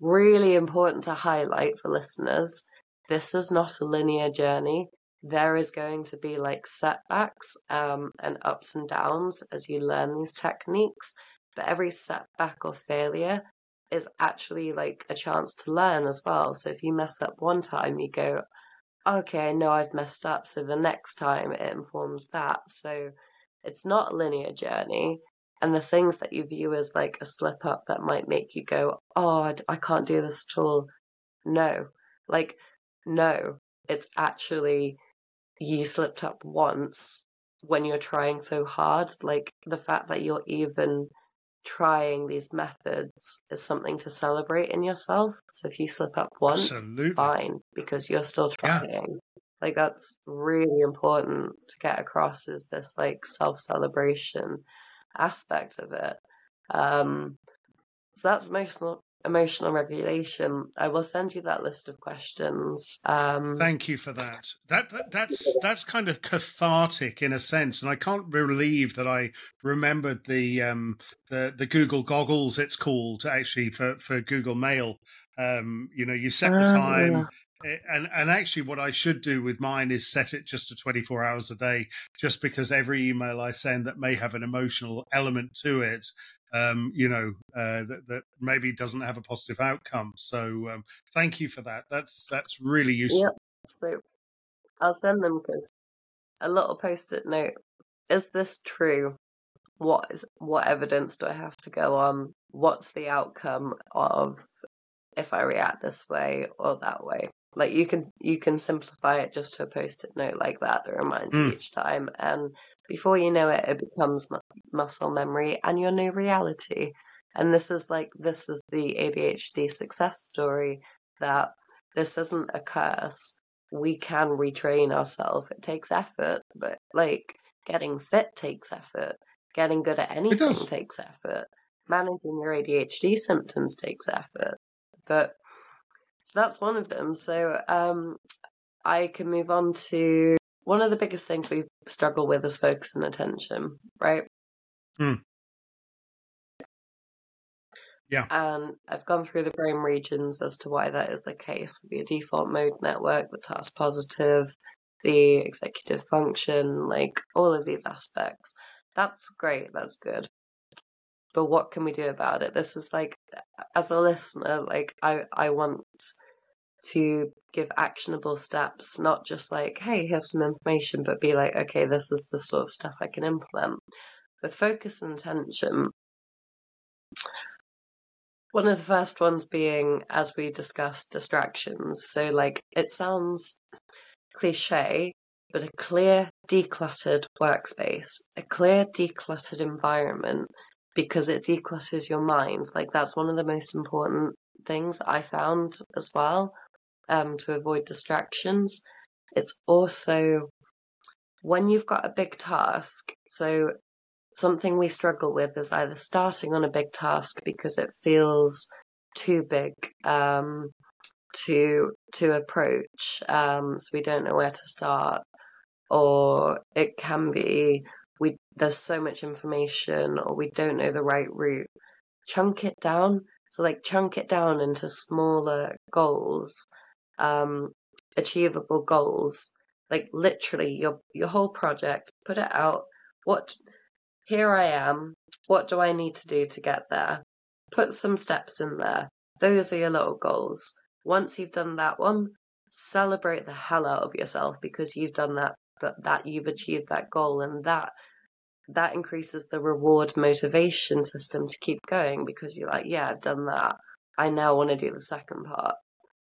really important to highlight for listeners. This is not a linear journey. There is going to be like setbacks um, and ups and downs as you learn these techniques. But every setback or failure is actually like a chance to learn as well. So if you mess up one time, you go, okay, I know I've messed up. So the next time it informs that. So it's not a linear journey. And the things that you view as like a slip up that might make you go, oh, I can't do this at all. No, like, no, it's actually you slipped up once when you're trying so hard. Like the fact that you're even trying these methods is something to celebrate in yourself. So if you slip up once, Absolutely. fine, because you're still trying. Yeah. Like that's really important to get across is this like self celebration aspect of it. Um, so that's emotional emotional regulation. I will send you that list of questions. Um, Thank you for that. That, that. That's that's kind of cathartic in a sense, and I can't believe that I remembered the um, the the Google goggles. It's called actually for for Google Mail. Um, you know, you set the ah, time. Yeah. Eh, and and actually, what I should do with mine is set it just to 24 hours a day, just because every email I send that may have an emotional element to it um, you know, uh, that, that, maybe doesn't have a positive outcome. So um, thank you for that. That's that's really useful. Yep. So I'll send them because a little post-it note. Is this true? What is what evidence do I have to go on? What's the outcome of if I react this way or that way? Like you can you can simplify it just to a post-it note like that that reminds mm. you each time, and before you know it, it becomes muscle memory and your new reality. And this is like this is the ADHD success story that this isn't a curse. We can retrain ourselves. It takes effort, but like getting fit takes effort. Getting good at anything takes effort. Managing your ADHD symptoms takes effort. But so that's one of them. So um, I can move on to one of the biggest things we struggle with is focus and attention, right? Hmm. Yeah. And I've gone through the brain regions as to why that is the case your default mode network, the task positive, the executive function, like all of these aspects. That's great. That's good. But what can we do about it? This is like, as a listener, like I, I want to give actionable steps, not just like, hey, here's some information, but be like, okay, this is the sort of stuff I can implement. With focus and attention, one of the first ones being, as we discussed, distractions. So, like, it sounds cliche, but a clear, decluttered workspace, a clear, decluttered environment, because it declutters your mind. Like, that's one of the most important things I found as well um, to avoid distractions. It's also when you've got a big task. So something we struggle with is either starting on a big task because it feels too big um, to to approach, um, so we don't know where to start, or it can be we there's so much information, or we don't know the right route. Chunk it down. So like chunk it down into smaller goals um, achievable goals. Like literally your your whole project, put it out. What here I am. What do I need to do to get there? Put some steps in there. Those are your little goals. Once you've done that one, celebrate the hell out of yourself because you've done that that, that you've achieved that goal and that that increases the reward motivation system to keep going because you're like, yeah, I've done that. I now want to do the second part.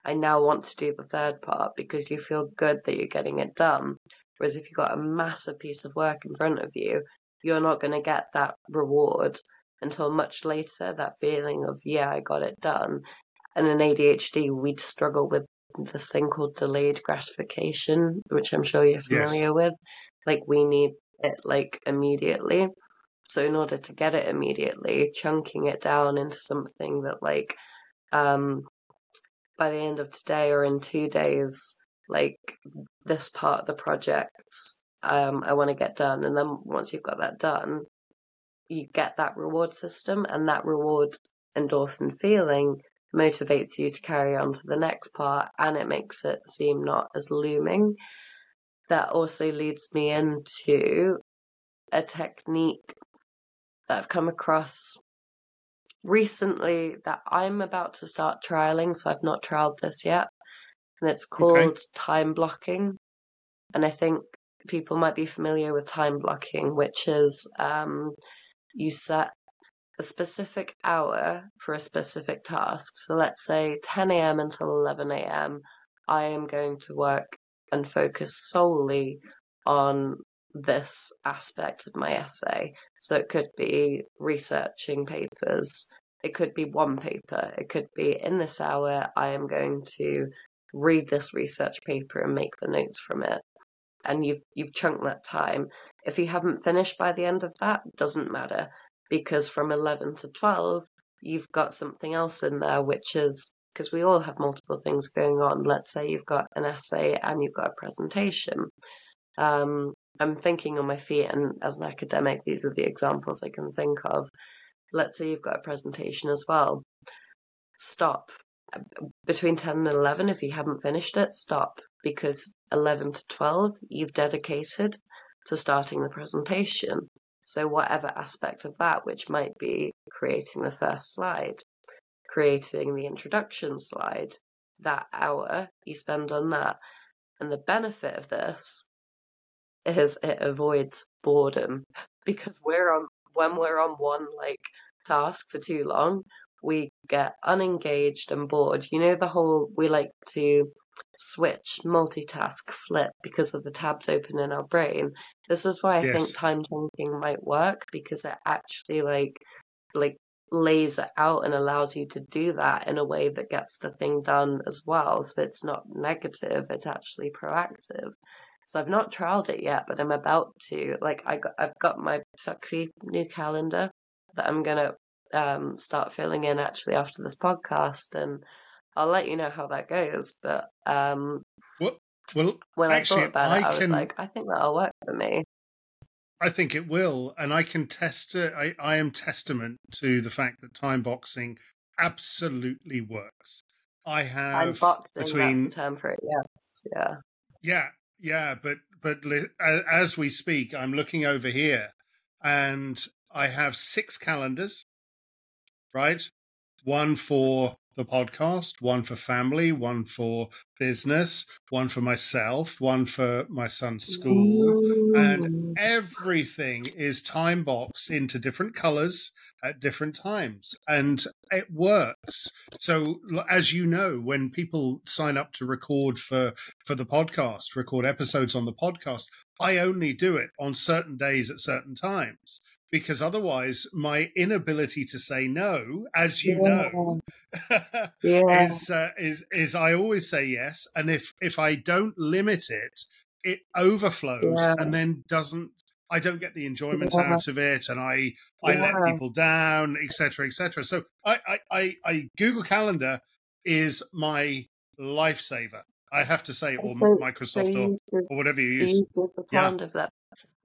I now want to do the third part because you feel good that you're getting it done. Whereas if you've got a massive piece of work in front of you, you're not going to get that reward until much later, that feeling of, yeah, I got it done. And in ADHD, we struggle with this thing called delayed gratification, which I'm sure you're familiar yes. with. Like, we need it like immediately. So, in order to get it immediately, chunking it down into something that, like, um, by the end of today or in two days, like this part of the project, um, I want to get done. And then once you've got that done, you get that reward system and that reward endorphin feeling motivates you to carry on to the next part and it makes it seem not as looming. That also leads me into a technique that I've come across recently that I'm about to start trialing, so I've not trialed this yet. And it's called okay. time blocking. And I think people might be familiar with time blocking, which is um, you set a specific hour for a specific task. So let's say 10 a.m. until 11 a.m. I am going to work and focus solely on this aspect of my essay. So it could be researching papers, it could be one paper, it could be in this hour, I am going to read this research paper and make the notes from it. And you've you've chunked that time. If you haven't finished by the end of that, doesn't matter because from 11 to 12, you've got something else in there, which is because we all have multiple things going on. Let's say you've got an essay and you've got a presentation. Um, I'm thinking on my feet, and as an academic, these are the examples I can think of. Let's say you've got a presentation as well. Stop. Between 10 and 11, if you haven't finished it, stop because 11 to 12, you've dedicated to starting the presentation. So, whatever aspect of that, which might be creating the first slide, creating the introduction slide, that hour you spend on that. And the benefit of this is it avoids boredom because we're on when we're on one like task for too long, we get unengaged and bored. You know the whole we like to switch, multitask, flip because of the tabs open in our brain. This is why I yes. think time chunking might work because it actually like like lays it out and allows you to do that in a way that gets the thing done as well. So it's not negative, it's actually proactive. So I've not trialed it yet, but I'm about to. Like I got, I've got my sexy new calendar that I'm gonna um, start filling in actually after this podcast, and I'll let you know how that goes. But um, well, well, when actually, I thought about I it, I was like, I think that'll work for me. I think it will, and I can test it. I, I am testament to the fact that time boxing absolutely works. I have time boxing. Between, that's the term for it. Yes, yeah, yeah, yeah. But but as we speak, I'm looking over here, and I have six calendars. Right, one for the podcast, one for family, one for business, one for myself, one for my son's school. Ooh. And everything is time boxed into different colors at different times. And it works. So as you know, when people sign up to record for for the podcast, record episodes on the podcast, I only do it on certain days at certain times because otherwise my inability to say no as you yeah. know yeah. is uh, is is I always say yes and if if I don't limit it it overflows yeah. and then doesn't I don't get the enjoyment out of it and I I let people down etc etc so I, I I I Google Calendar is my lifesaver I have to say, or so, Microsoft, so or, or, whatever you use. yeah. that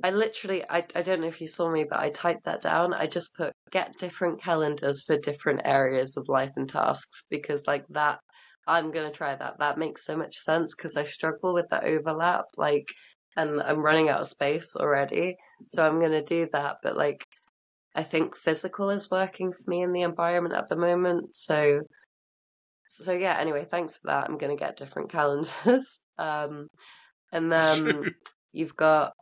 I literally, I, I don't know if you saw me, but I typed that down. I just put get different calendars for different areas of life and tasks because, like, that, I'm going to try that. That makes so much sense because I struggle with the overlap, like, and I'm running out of space already. So I'm going to do that. But, like, I think physical is working for me in the environment at the moment. So, so yeah, anyway, thanks for that. I'm going to get different calendars. um, and then you've got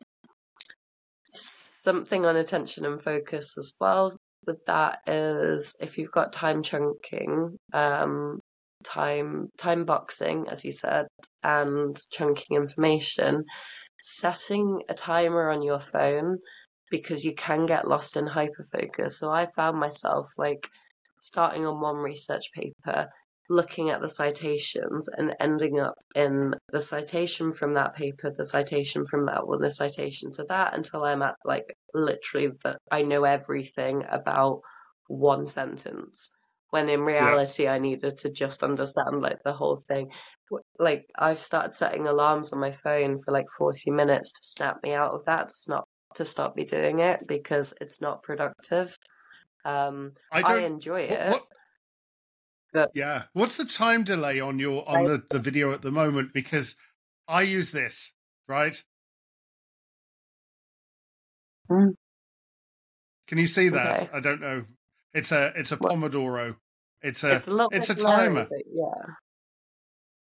something on attention and focus as well with that is if you've got time chunking, um, time time boxing, as you said, and chunking information, setting a timer on your phone because you can get lost in hyperfocus. So I found myself like starting on one research paper looking at the citations and ending up in the citation from that paper, the citation from that one, the citation to that until I'm at like literally that I know everything about one sentence. When in reality, yeah. I needed to just understand like the whole thing. Like I've started setting alarms on my phone for like 40 minutes to snap me out of that, to not to stop me doing it because it's not productive. Um, I, I enjoy it. What, But Yeah. What's the time delay on your on the, the video at the moment? Because I use this, right? Mm. Can you see that? Okay. I don't know. It's a it's a Pomodoro. It's a it's a it's a blurry, timer. but yeah.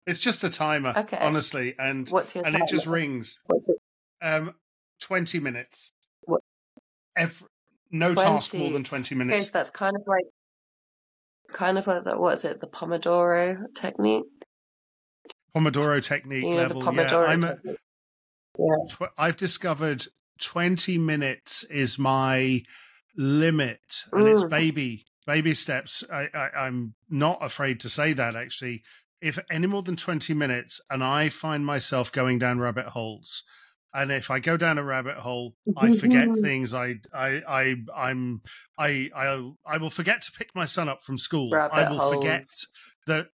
it's just a timer, Okay. honestly, and What's your and it just rings. What's it? Um, twenty minutes. What? Every, no task more than twenty Okay, minutes. so that's kind of like kind of like the what is it, the Pomodoro technique? Pomodoro technique You know, level. Yeah, I'm. A, technique. tw- I've discovered 20 minutes is my limit and it's Mm. baby baby steps I, I i'm not afraid to say that actually if any more than 20 minutes and i find myself going down rabbit holes and if i go down a rabbit hole i forget things i i i i'm i i i will forget to pick my son up from school i Rabbit will forget that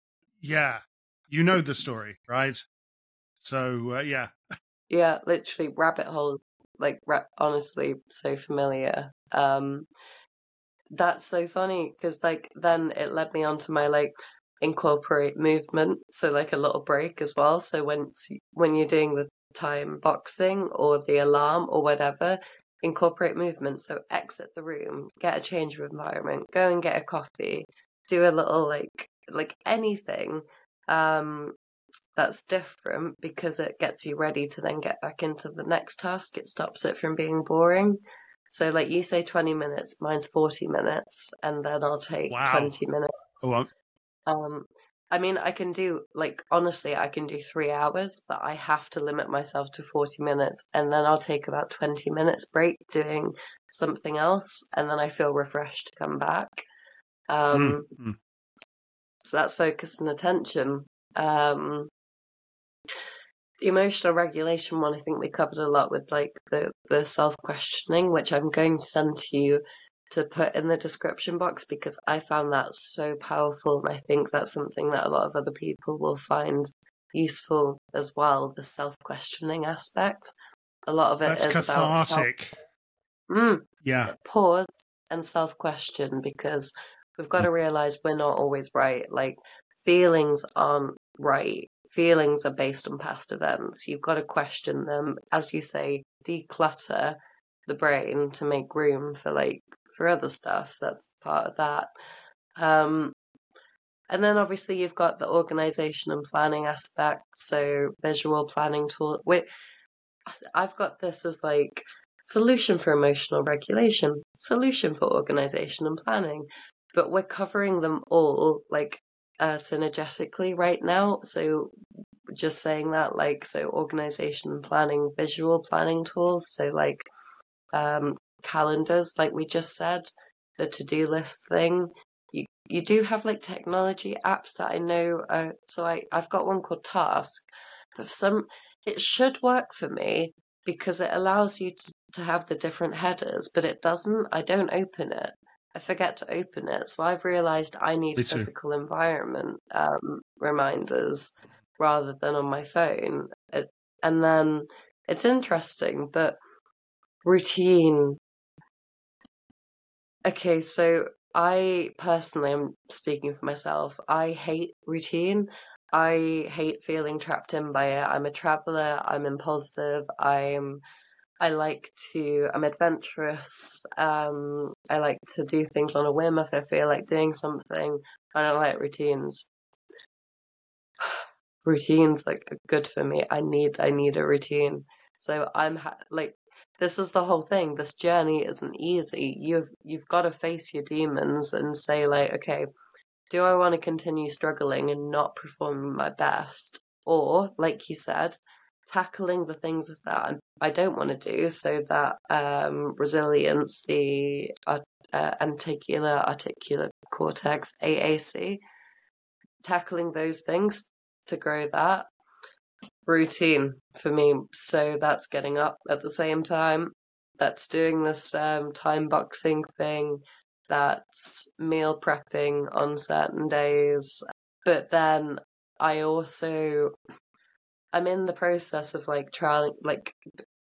yeah you know the story right so uh, yeah Yeah, literally rabbit hole. Like, ra- honestly, so familiar. Um, that's so funny because, like, then it led me on to my like incorporate movement, so like a little break as well. So once y- when you're doing the time boxing or the alarm or whatever, incorporate movement. So exit the room, get a change of environment, go and get a coffee, do a little like like anything. Um, that's different because it gets you ready to then get back into the next task. It stops it from being boring. So, like you say, 20 minutes, mine's 40 minutes, and then I'll take Wow. 20 minutes. oh, Um, I mean, I can do, like, honestly, I can do three hours, but I have to limit myself to 40 minutes, and then I'll take about 20 minutes break doing something else, and then I feel refreshed to come back. Um, mm, mm. so that's focus and attention. Um, the emotional regulation one, I think we covered a lot with like the, the self questioning, which I'm going to send to you to put in the description box because I found that so powerful. And I think that's something that a lot of other people will find useful as well the self questioning aspect. A lot of it that's is about self- mm, yeah. Pause and self question because we've got to realize we're not always right. Like feelings aren't right. Feelings are based on past events. You've got to question them. As you say, declutter the brain to make room for like for other stuff. So that's part of that. Um, and then obviously you've got the organization and planning aspect. So visual planning tool. Wait, I've got this as like solution for emotional regulation, solution for organization and planning. But we're covering them all like uh, synergetically right now. So just saying that, like, so organization and planning, visual planning tools. So like um, calendars, like we just said, the to-do list thing. You you do have like technology apps that I know. Uh, so I I've got one called Task, but some it should work for me because it allows you to, to have the different headers, but it doesn't. I don't open it. I forget to open it. So I've realized I need physical environment um, reminders rather than on my phone. It, and then it's interesting, but routine. Okay, so I personally I'm speaking for myself. I hate routine. I hate feeling trapped in by it. I'm a traveler. I'm impulsive. I'm I like to I'm adventurous. Um I like to do things on a whim if I feel like doing something. I don't like routines. Routines like good for me. I need I need a routine. So I'm ha- like this is the whole thing. This journey isn't easy. You've you've got to face your demons and say like, okay, do I want to continue struggling and not performing my best? Or, like you said, tackling the things that I don't want to do so that um, resilience, the uh, uh, anticular articular cortex, AAC, tackling those things to grow that routine for me. So that's getting up at the same time. That's doing this um, time boxing thing. That's meal prepping on certain days. But then I also, I'm in the process of like trying, like,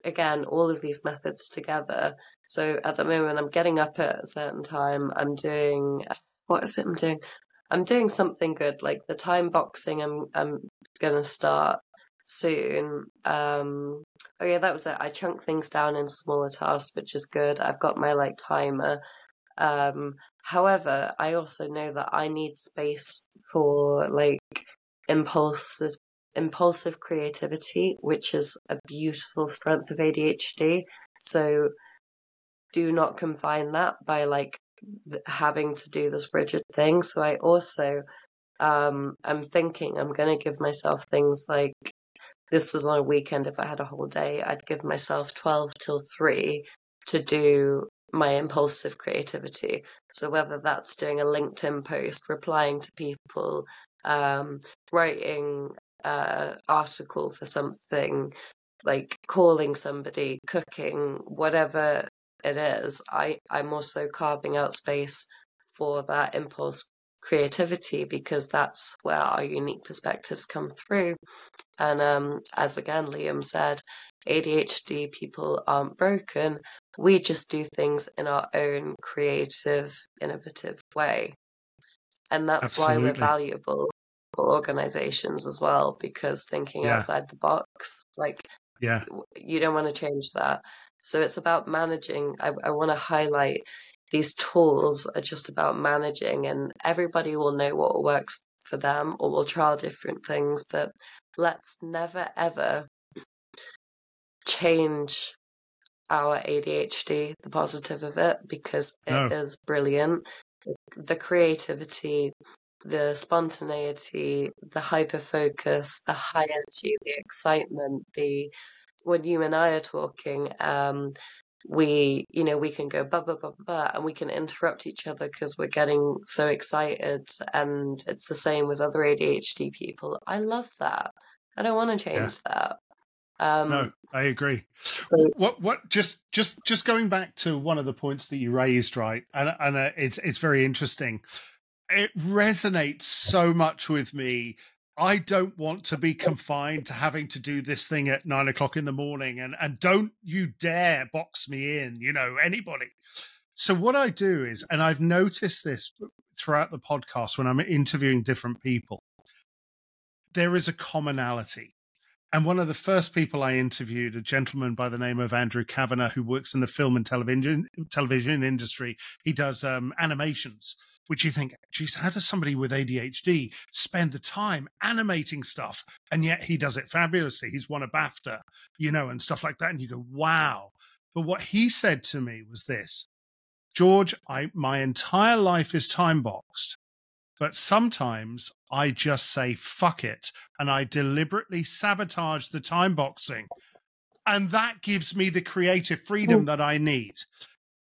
again, all of these methods together. So at the moment, I'm getting up at a certain time. I'm doing, what is it I'm doing? I'm doing something good. Like the time boxing, I'm I'm gonna start soon. Um, oh yeah, that was it. I chunk things down into smaller tasks, which is good. I've got my like timer. Um, however, I also know that I need space for like impulsive impulsive creativity, which is a beautiful strength of ADHD. So do not confine that by like having to do this rigid thing. So I also um, I'm thinking I'm going to give myself things like this is on a weekend. If I had a whole day, I'd give myself 12 till 3 to do my impulsive creativity. So whether that's doing a LinkedIn post, replying to people, um, writing an article for something, like calling somebody, cooking, whatever it is, I, I'm also carving out space for that impulse creativity because that's where our unique perspectives come through. And um, as again Liam said, ADHD people aren't broken. We just do things in our own creative, innovative way. And that's Absolutely. why we're valuable for organizations as well, because thinking yeah. outside the box, like, yeah, you don't want to change that. So it's about managing. I, I want to highlight these tools are just about managing, and everybody will know what works for them or will try different things. But let's never ever change our ADHD, the positive of it, because it no. is brilliant. The creativity, the spontaneity, the hyper focus, the high energy, the excitement, the when you and I are talking, um, we, you know, we can go blah, blah, blah, blah, and we can interrupt each other because we're getting so excited. And it's the same with other ADHD people. I love that. I don't want to change yeah. that. Um, no, I agree. So, what what just just just going back to one of the points that you raised, right? And and uh, it's it's very interesting. It resonates so much with me I don't want to be confined to having to do this thing at nine o'clock in the morning, and and don't you dare box me in, you know, anybody. So what I do is, and I've noticed this throughout the podcast when I'm interviewing different people, there is a commonality. And one of the first people I interviewed, a gentleman by the name of Andrew Kavanagh, who works in the film and television television industry. He does um, animations, which you think, geez, how does somebody with ADHD spend the time animating stuff? And yet he does it fabulously. He's won a BAFTA, you know, and stuff like that. And you go, wow. But what he said to me was this George, I, my entire life is time boxed. But sometimes I just say fuck it and I deliberately sabotage the time boxing. And that gives me the creative freedom that I need.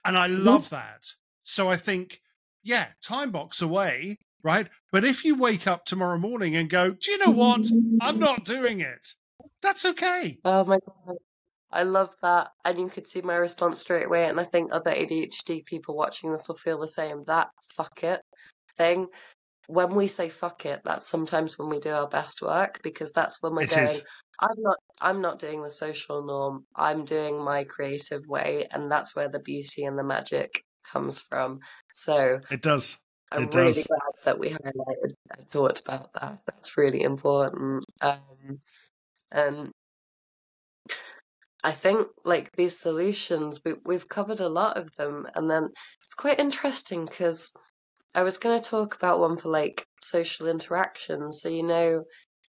And I mm-hmm. love that. So I think, yeah, time box away, right? But if you wake up tomorrow morning and go, do you know what? I'm not doing it. That's okay. Oh my God. I love that. And you could see my response straight away. And I think other ADHD people watching this will feel the same. That fuck it thing when we say fuck it, that's sometimes when we do our best work because that's when we're it going, is. I'm not I'm not doing the social norm. I'm doing my creative way and that's where the beauty and the magic comes from. So It does. I'm it really does. glad that we highlighted and thought about that. That's really important. Um, and I think like these solutions, we, we've covered a lot of them, and then it's quite interesting because I was going to talk about one for like social interactions. So, you know,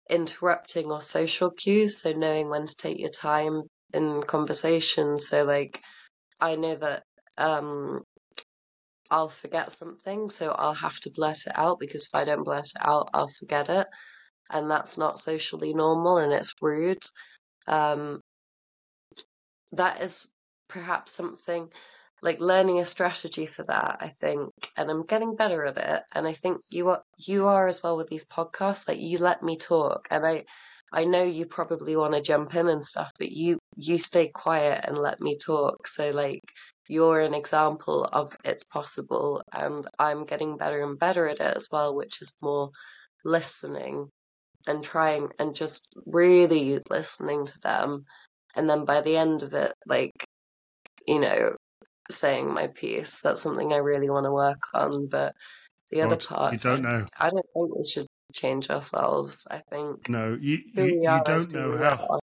interrupting or social cues. So, knowing when to take your time in conversation. So, like, I know that um, I'll forget something. So, I'll have to blurt it out because if I don't blurt it out, I'll forget it. And that's not socially normal and it's rude. Um, that is perhaps something like learning a strategy for that i think and i'm getting better at it. And i think you are you are as well with these podcasts like you let me talk. And i i know you probably want to jump in and stuff but you you stay quiet and let me talk. So like you're an example of it's possible and i'm getting better and better at it as well which is more listening and trying and just really listening to them. And then by the end of it like you know saying my piece. That's something I really want to work on. But the other part, you don't know. I don't think we should change ourselves. I think no, you you, you don't know how.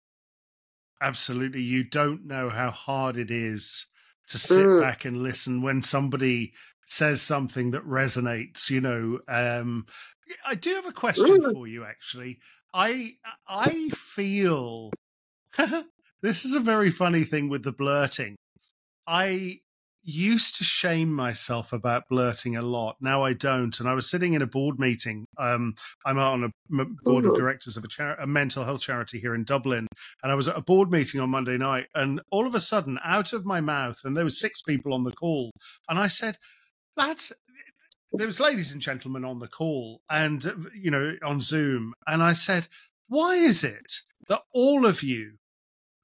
Absolutely, you don't know how hard it is to sit mm. back and listen when somebody says something that resonates. You know, um, I do have a question mm. for you. Actually, I I feel this is a very funny thing with the blurting. I used to shame myself about blurting a lot. Now I don't. And I was sitting in a board meeting. Um, I'm on a board of directors of a, a, mental health charity here in Dublin, and I was at a board meeting on Monday night. And all of a sudden, out of my mouth, and there were six people on the call, and I said, "That's." There was ladies and gentlemen on the call, and you know on Zoom, and I said, "Why is it that all of you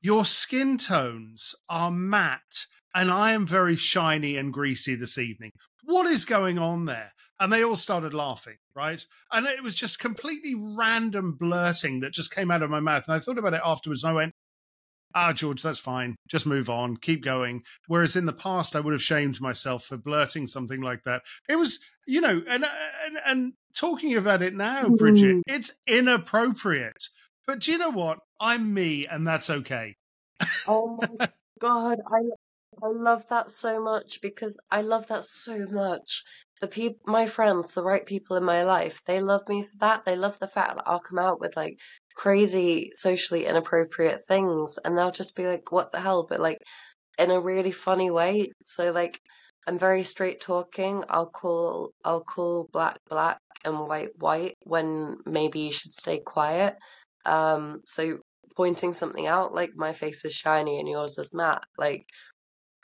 your skin tones are matte and I am very shiny and greasy this evening. What is going on there? And they all started laughing, right? And it was just completely random blurting that just came out of my mouth. And I thought about it afterwards and I went, ah, George, that's fine. Just move on, keep going. Whereas in the past, I would have shamed myself for blurting something like that. It was, you know, and and, and talking about it now, Bridget, mm. it's inappropriate. But do you know what? I'm me, and that's okay. Oh my god, I I love that so much because I love that so much. The people, my friends, the right people in my life, they love me for that. They love the fact that I'll come out with like crazy socially inappropriate things and they'll just be like, what the hell? But like in a really funny way. So like I'm very straight talking. I'll call I'll call black black and white white when maybe you should stay quiet. Um so pointing something out like my face is shiny and yours is matte, like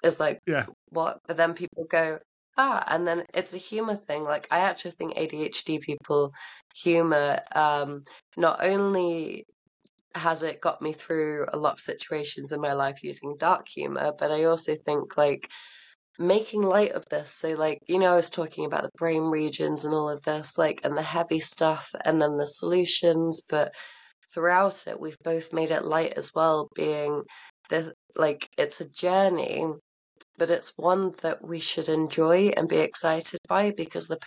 is like yeah. what but then people go ah and then it's a humor thing. Like i actually think adhd people humor um not only has it got me through a lot of situations in my life using dark humor but i also think like making light of this. So like you know i was talking about the brain regions and all of this like and the heavy stuff and then the solutions but throughout it we've both made it light as well being the like it's a journey but it's one that we should enjoy and be excited by because the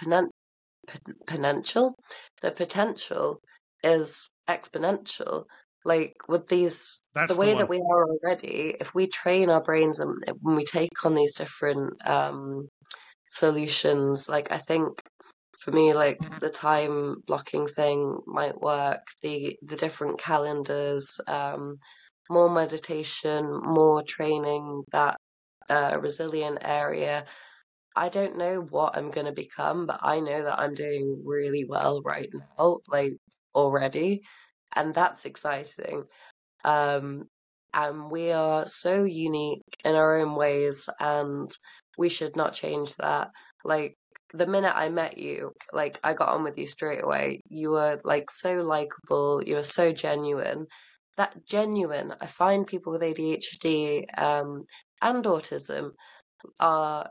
potential, the potential is exponential. Like with these, That's the way the that we are already, if we train our brains and when we take on these different um, solutions, like I think for me, like the time blocking thing might work. The the different calendars, um, more meditation, more training that a resilient area. I don't know what I'm going to become, but I know that I'm doing really well right now, like already, and that's exciting. Um, and we are so unique in our own ways, and we should not change that. Like the minute I met you, like I got on with you straight away. You were like so likable. You were so genuine. That genuine. I find people with ADHD um, and autism are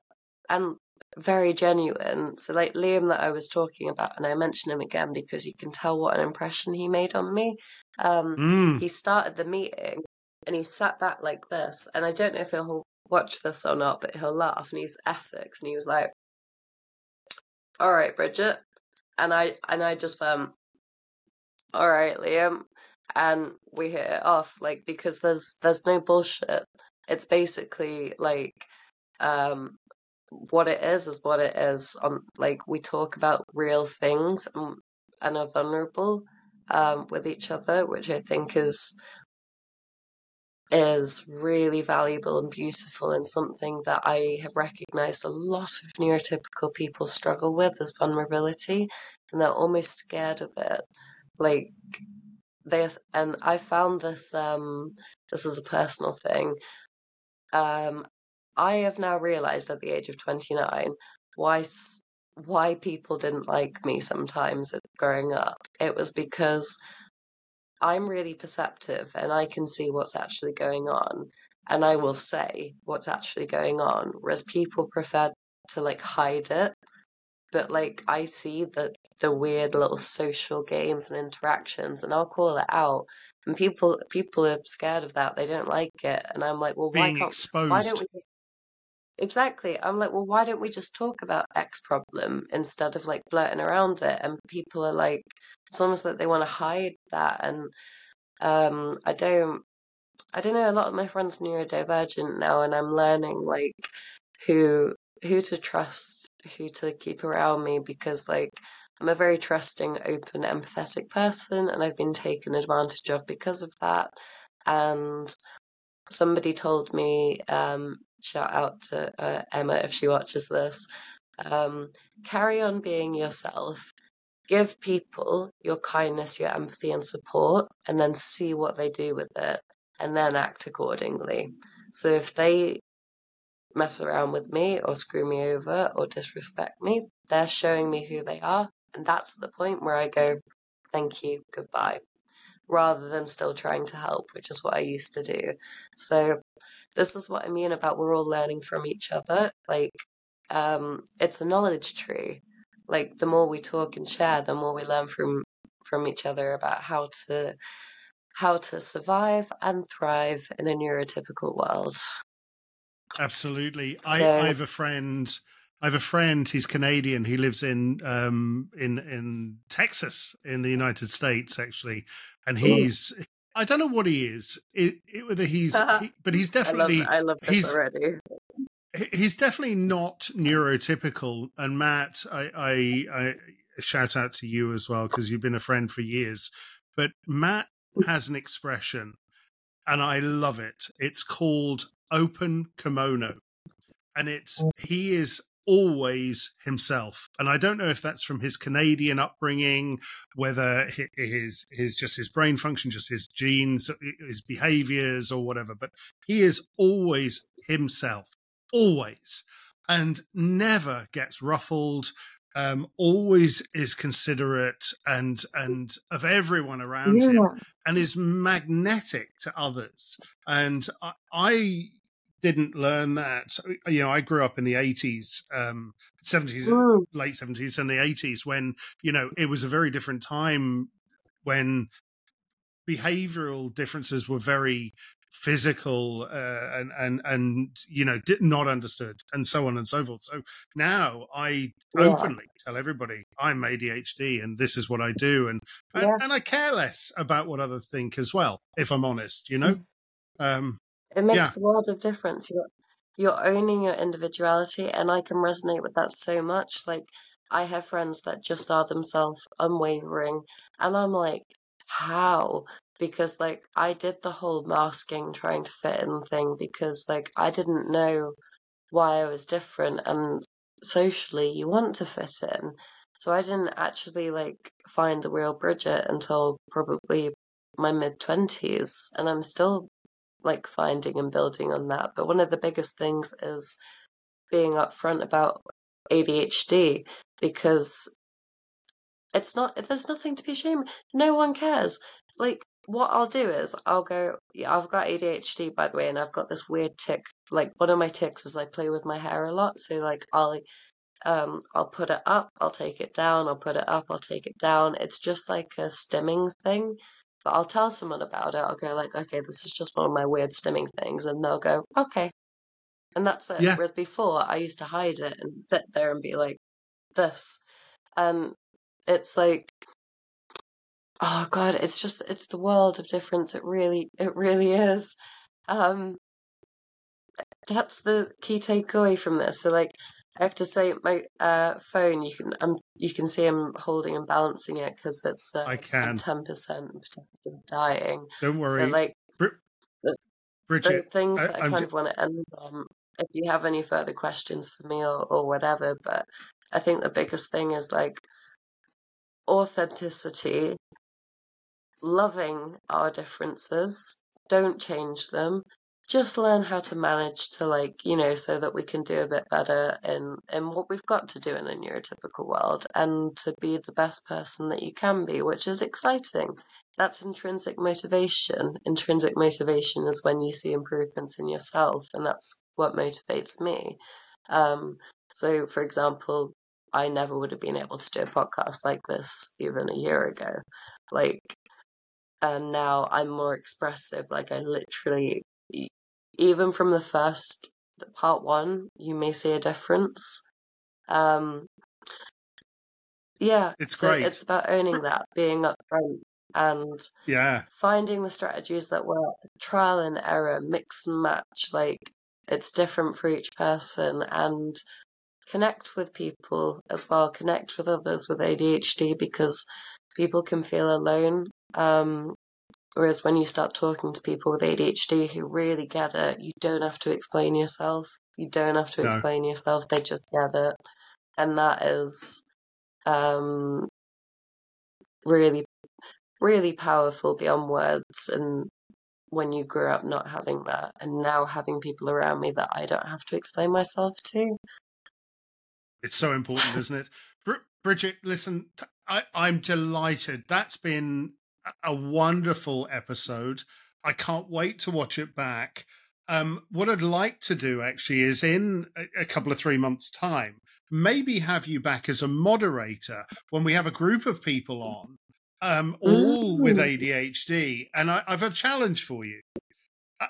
and very genuine. So like Liam that I was talking about, and I mention him again because you can tell what an impression he made on me. Um, mm. He started the meeting and he sat back like this, and I don't know if he'll watch this or not, but he'll laugh. And he's Essex, and he was like, "All right, Bridget," and I and I just went, "All right, Liam," and we hit it off like because there's there's no bullshit it's basically like um, what it is is what it is. On like we talk about real things and, and are vulnerable um, with each other, which I think is is really valuable and beautiful and something that I have recognized a lot of neurotypical people struggle with is vulnerability and they're almost scared of it. Like they and I found this um this is a personal thing um, I have now realized at the age of 29 why why people didn't like me sometimes growing up. It was because I'm really perceptive and I can see what's actually going on and I will say what's actually going on, whereas people prefer to like hide it. But like I see the the weird little social games and interactions and I'll call it out and people people are scared of that. They don't like it, and I'm like, well, why Being can't exposed. why don't we just Exactly. I'm like, well, why don't we just talk about X problem instead of like blurting around it? And people are like, it's almost like they want to hide that. And um, I don't, I don't know. A lot of my friends are neurodivergent now, and I'm learning like who who to trust, who to keep around me because like I'm a very trusting, open, empathetic person, and I've been taken advantage of because of that. And somebody told me um, shout out to uh, Emma if she watches this. Um, carry on being yourself. Give people your kindness, your empathy, and support, and then see what they do with it, and then act accordingly. So if they mess around with me or screw me over or disrespect me, they're showing me who they are, and that's the point where I go, thank you, goodbye, rather than still trying to help, which is what I used to do. So this is what I mean about we're all learning from each other. Like, um, it's a knowledge tree. Like, the more we talk and share, the more we learn from from each other about how to how to survive and thrive in a neurotypical world. Absolutely. So, I, I have a friend. I have a friend. He's Canadian. He lives in um, in in Texas, in the United States, actually, and he's I don't know what he is. It, it, whether he's, he, but he's definitely. I love, I love this he's, already. He's definitely not neurotypical. And Matt, I, I, I shout out to you as well because you've been a friend for years. But Matt has an expression, and I love it. It's called open kimono, and it's he is always himself. And I don't know if that's from his Canadian upbringing, whether his his just his brain function, just his genes, his behaviors, or whatever. But he is always himself, always, and never gets ruffled. Um, always is considerate and and of everyone around yeah. him, and is magnetic to others. And I, I didn't learn that. You know, I grew up in the 80s, um, 70s, mm. late 70s, and the 80s when, you know, it was a very different time when behavioral differences were very physical uh, and and and you know did not understood and so on and so forth so now i yeah. openly tell everybody i'm adhd and this is what i do and and, yeah. and i care less about what others think as well if i'm honest you know mm. um it makes yeah. the world of difference. You're you're owning your individuality, and I can resonate with that so much. Like I have friends that just are themselves, unwavering, and I'm like, how? Because like I did the whole masking, trying to fit in thing because like I didn't know why I was different, and socially you want to fit in. So I didn't actually like find the real Bridget until probably my mid twenties, and I'm still like finding and building on that. But one of the biggest things is being upfront about ADHD because it's not there's nothing to be ashamed. No one cares. Like what I'll do is I'll go yeah, I've got ADHD by the way and I've got this weird tick like one of my ticks is I play with my hair a lot. So like I'll um I'll put it up, I'll take it down, I'll put it up, I'll take it down. It's just like a stimming thing. But I'll tell someone about it. I'll go like, okay, this is just one of my weird stimming things, and they'll go, okay, and that's it. Yeah. Whereas before, I used to hide it and sit there and be like, this, and it's like, oh god, it's just it's the world of difference. It really, it really is. Um, that's the key takeaway from this. So like, I have to say my uh, phone. You can um, you can see I'm holding and balancing it because it's uh, I can ten percent dying. Don't worry. But, like Br- Bridget, the things I, that I I'm kind of want to end on. If you have any further questions for me or, or whatever, but I think the biggest thing is like authenticity, loving our differences, don't change them, just learn how to manage to like you know so that we can do a bit better in in what we've got to do in a neurotypical world and to be the best person that you can be which is exciting. That's intrinsic motivation. Intrinsic motivation is when you see improvements in yourself and that's what motivates me. Um, so for example i never would have been able to do a podcast like this even a year ago. Like and now I'm more expressive. Like I literally even from the first part one, you may see a difference. Um, yeah, it's so great. it's about owning that, being upfront, and yeah, finding the strategies that work, trial and error, mix and match. Like it's different for each person, and connect with people as well. Connect with others with ADHD because people can feel alone. Um, whereas when you start talking to people with ADHD who really get it, you don't have to explain yourself. You don't have to No. explain yourself. They just get it, and that is um, really, really powerful beyond words. And when you grew up not having that, and now having people around me that I don't have to explain myself to, it's so important, isn't it? Bridget, listen, I, I'm delighted. That's been a- wonderful episode. I can't wait to watch it back. Um, what I'd like to do actually is in a, a couple of three months' time, maybe have you back as a moderator when we have a group of people on, um, all with Mm. ADHD. And I, I've a challenge for you. Uh,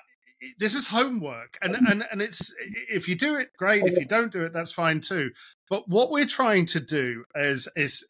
This is homework, and, and and it's if you do it, great. If you don't do it, that's fine too. But what we're trying to do is is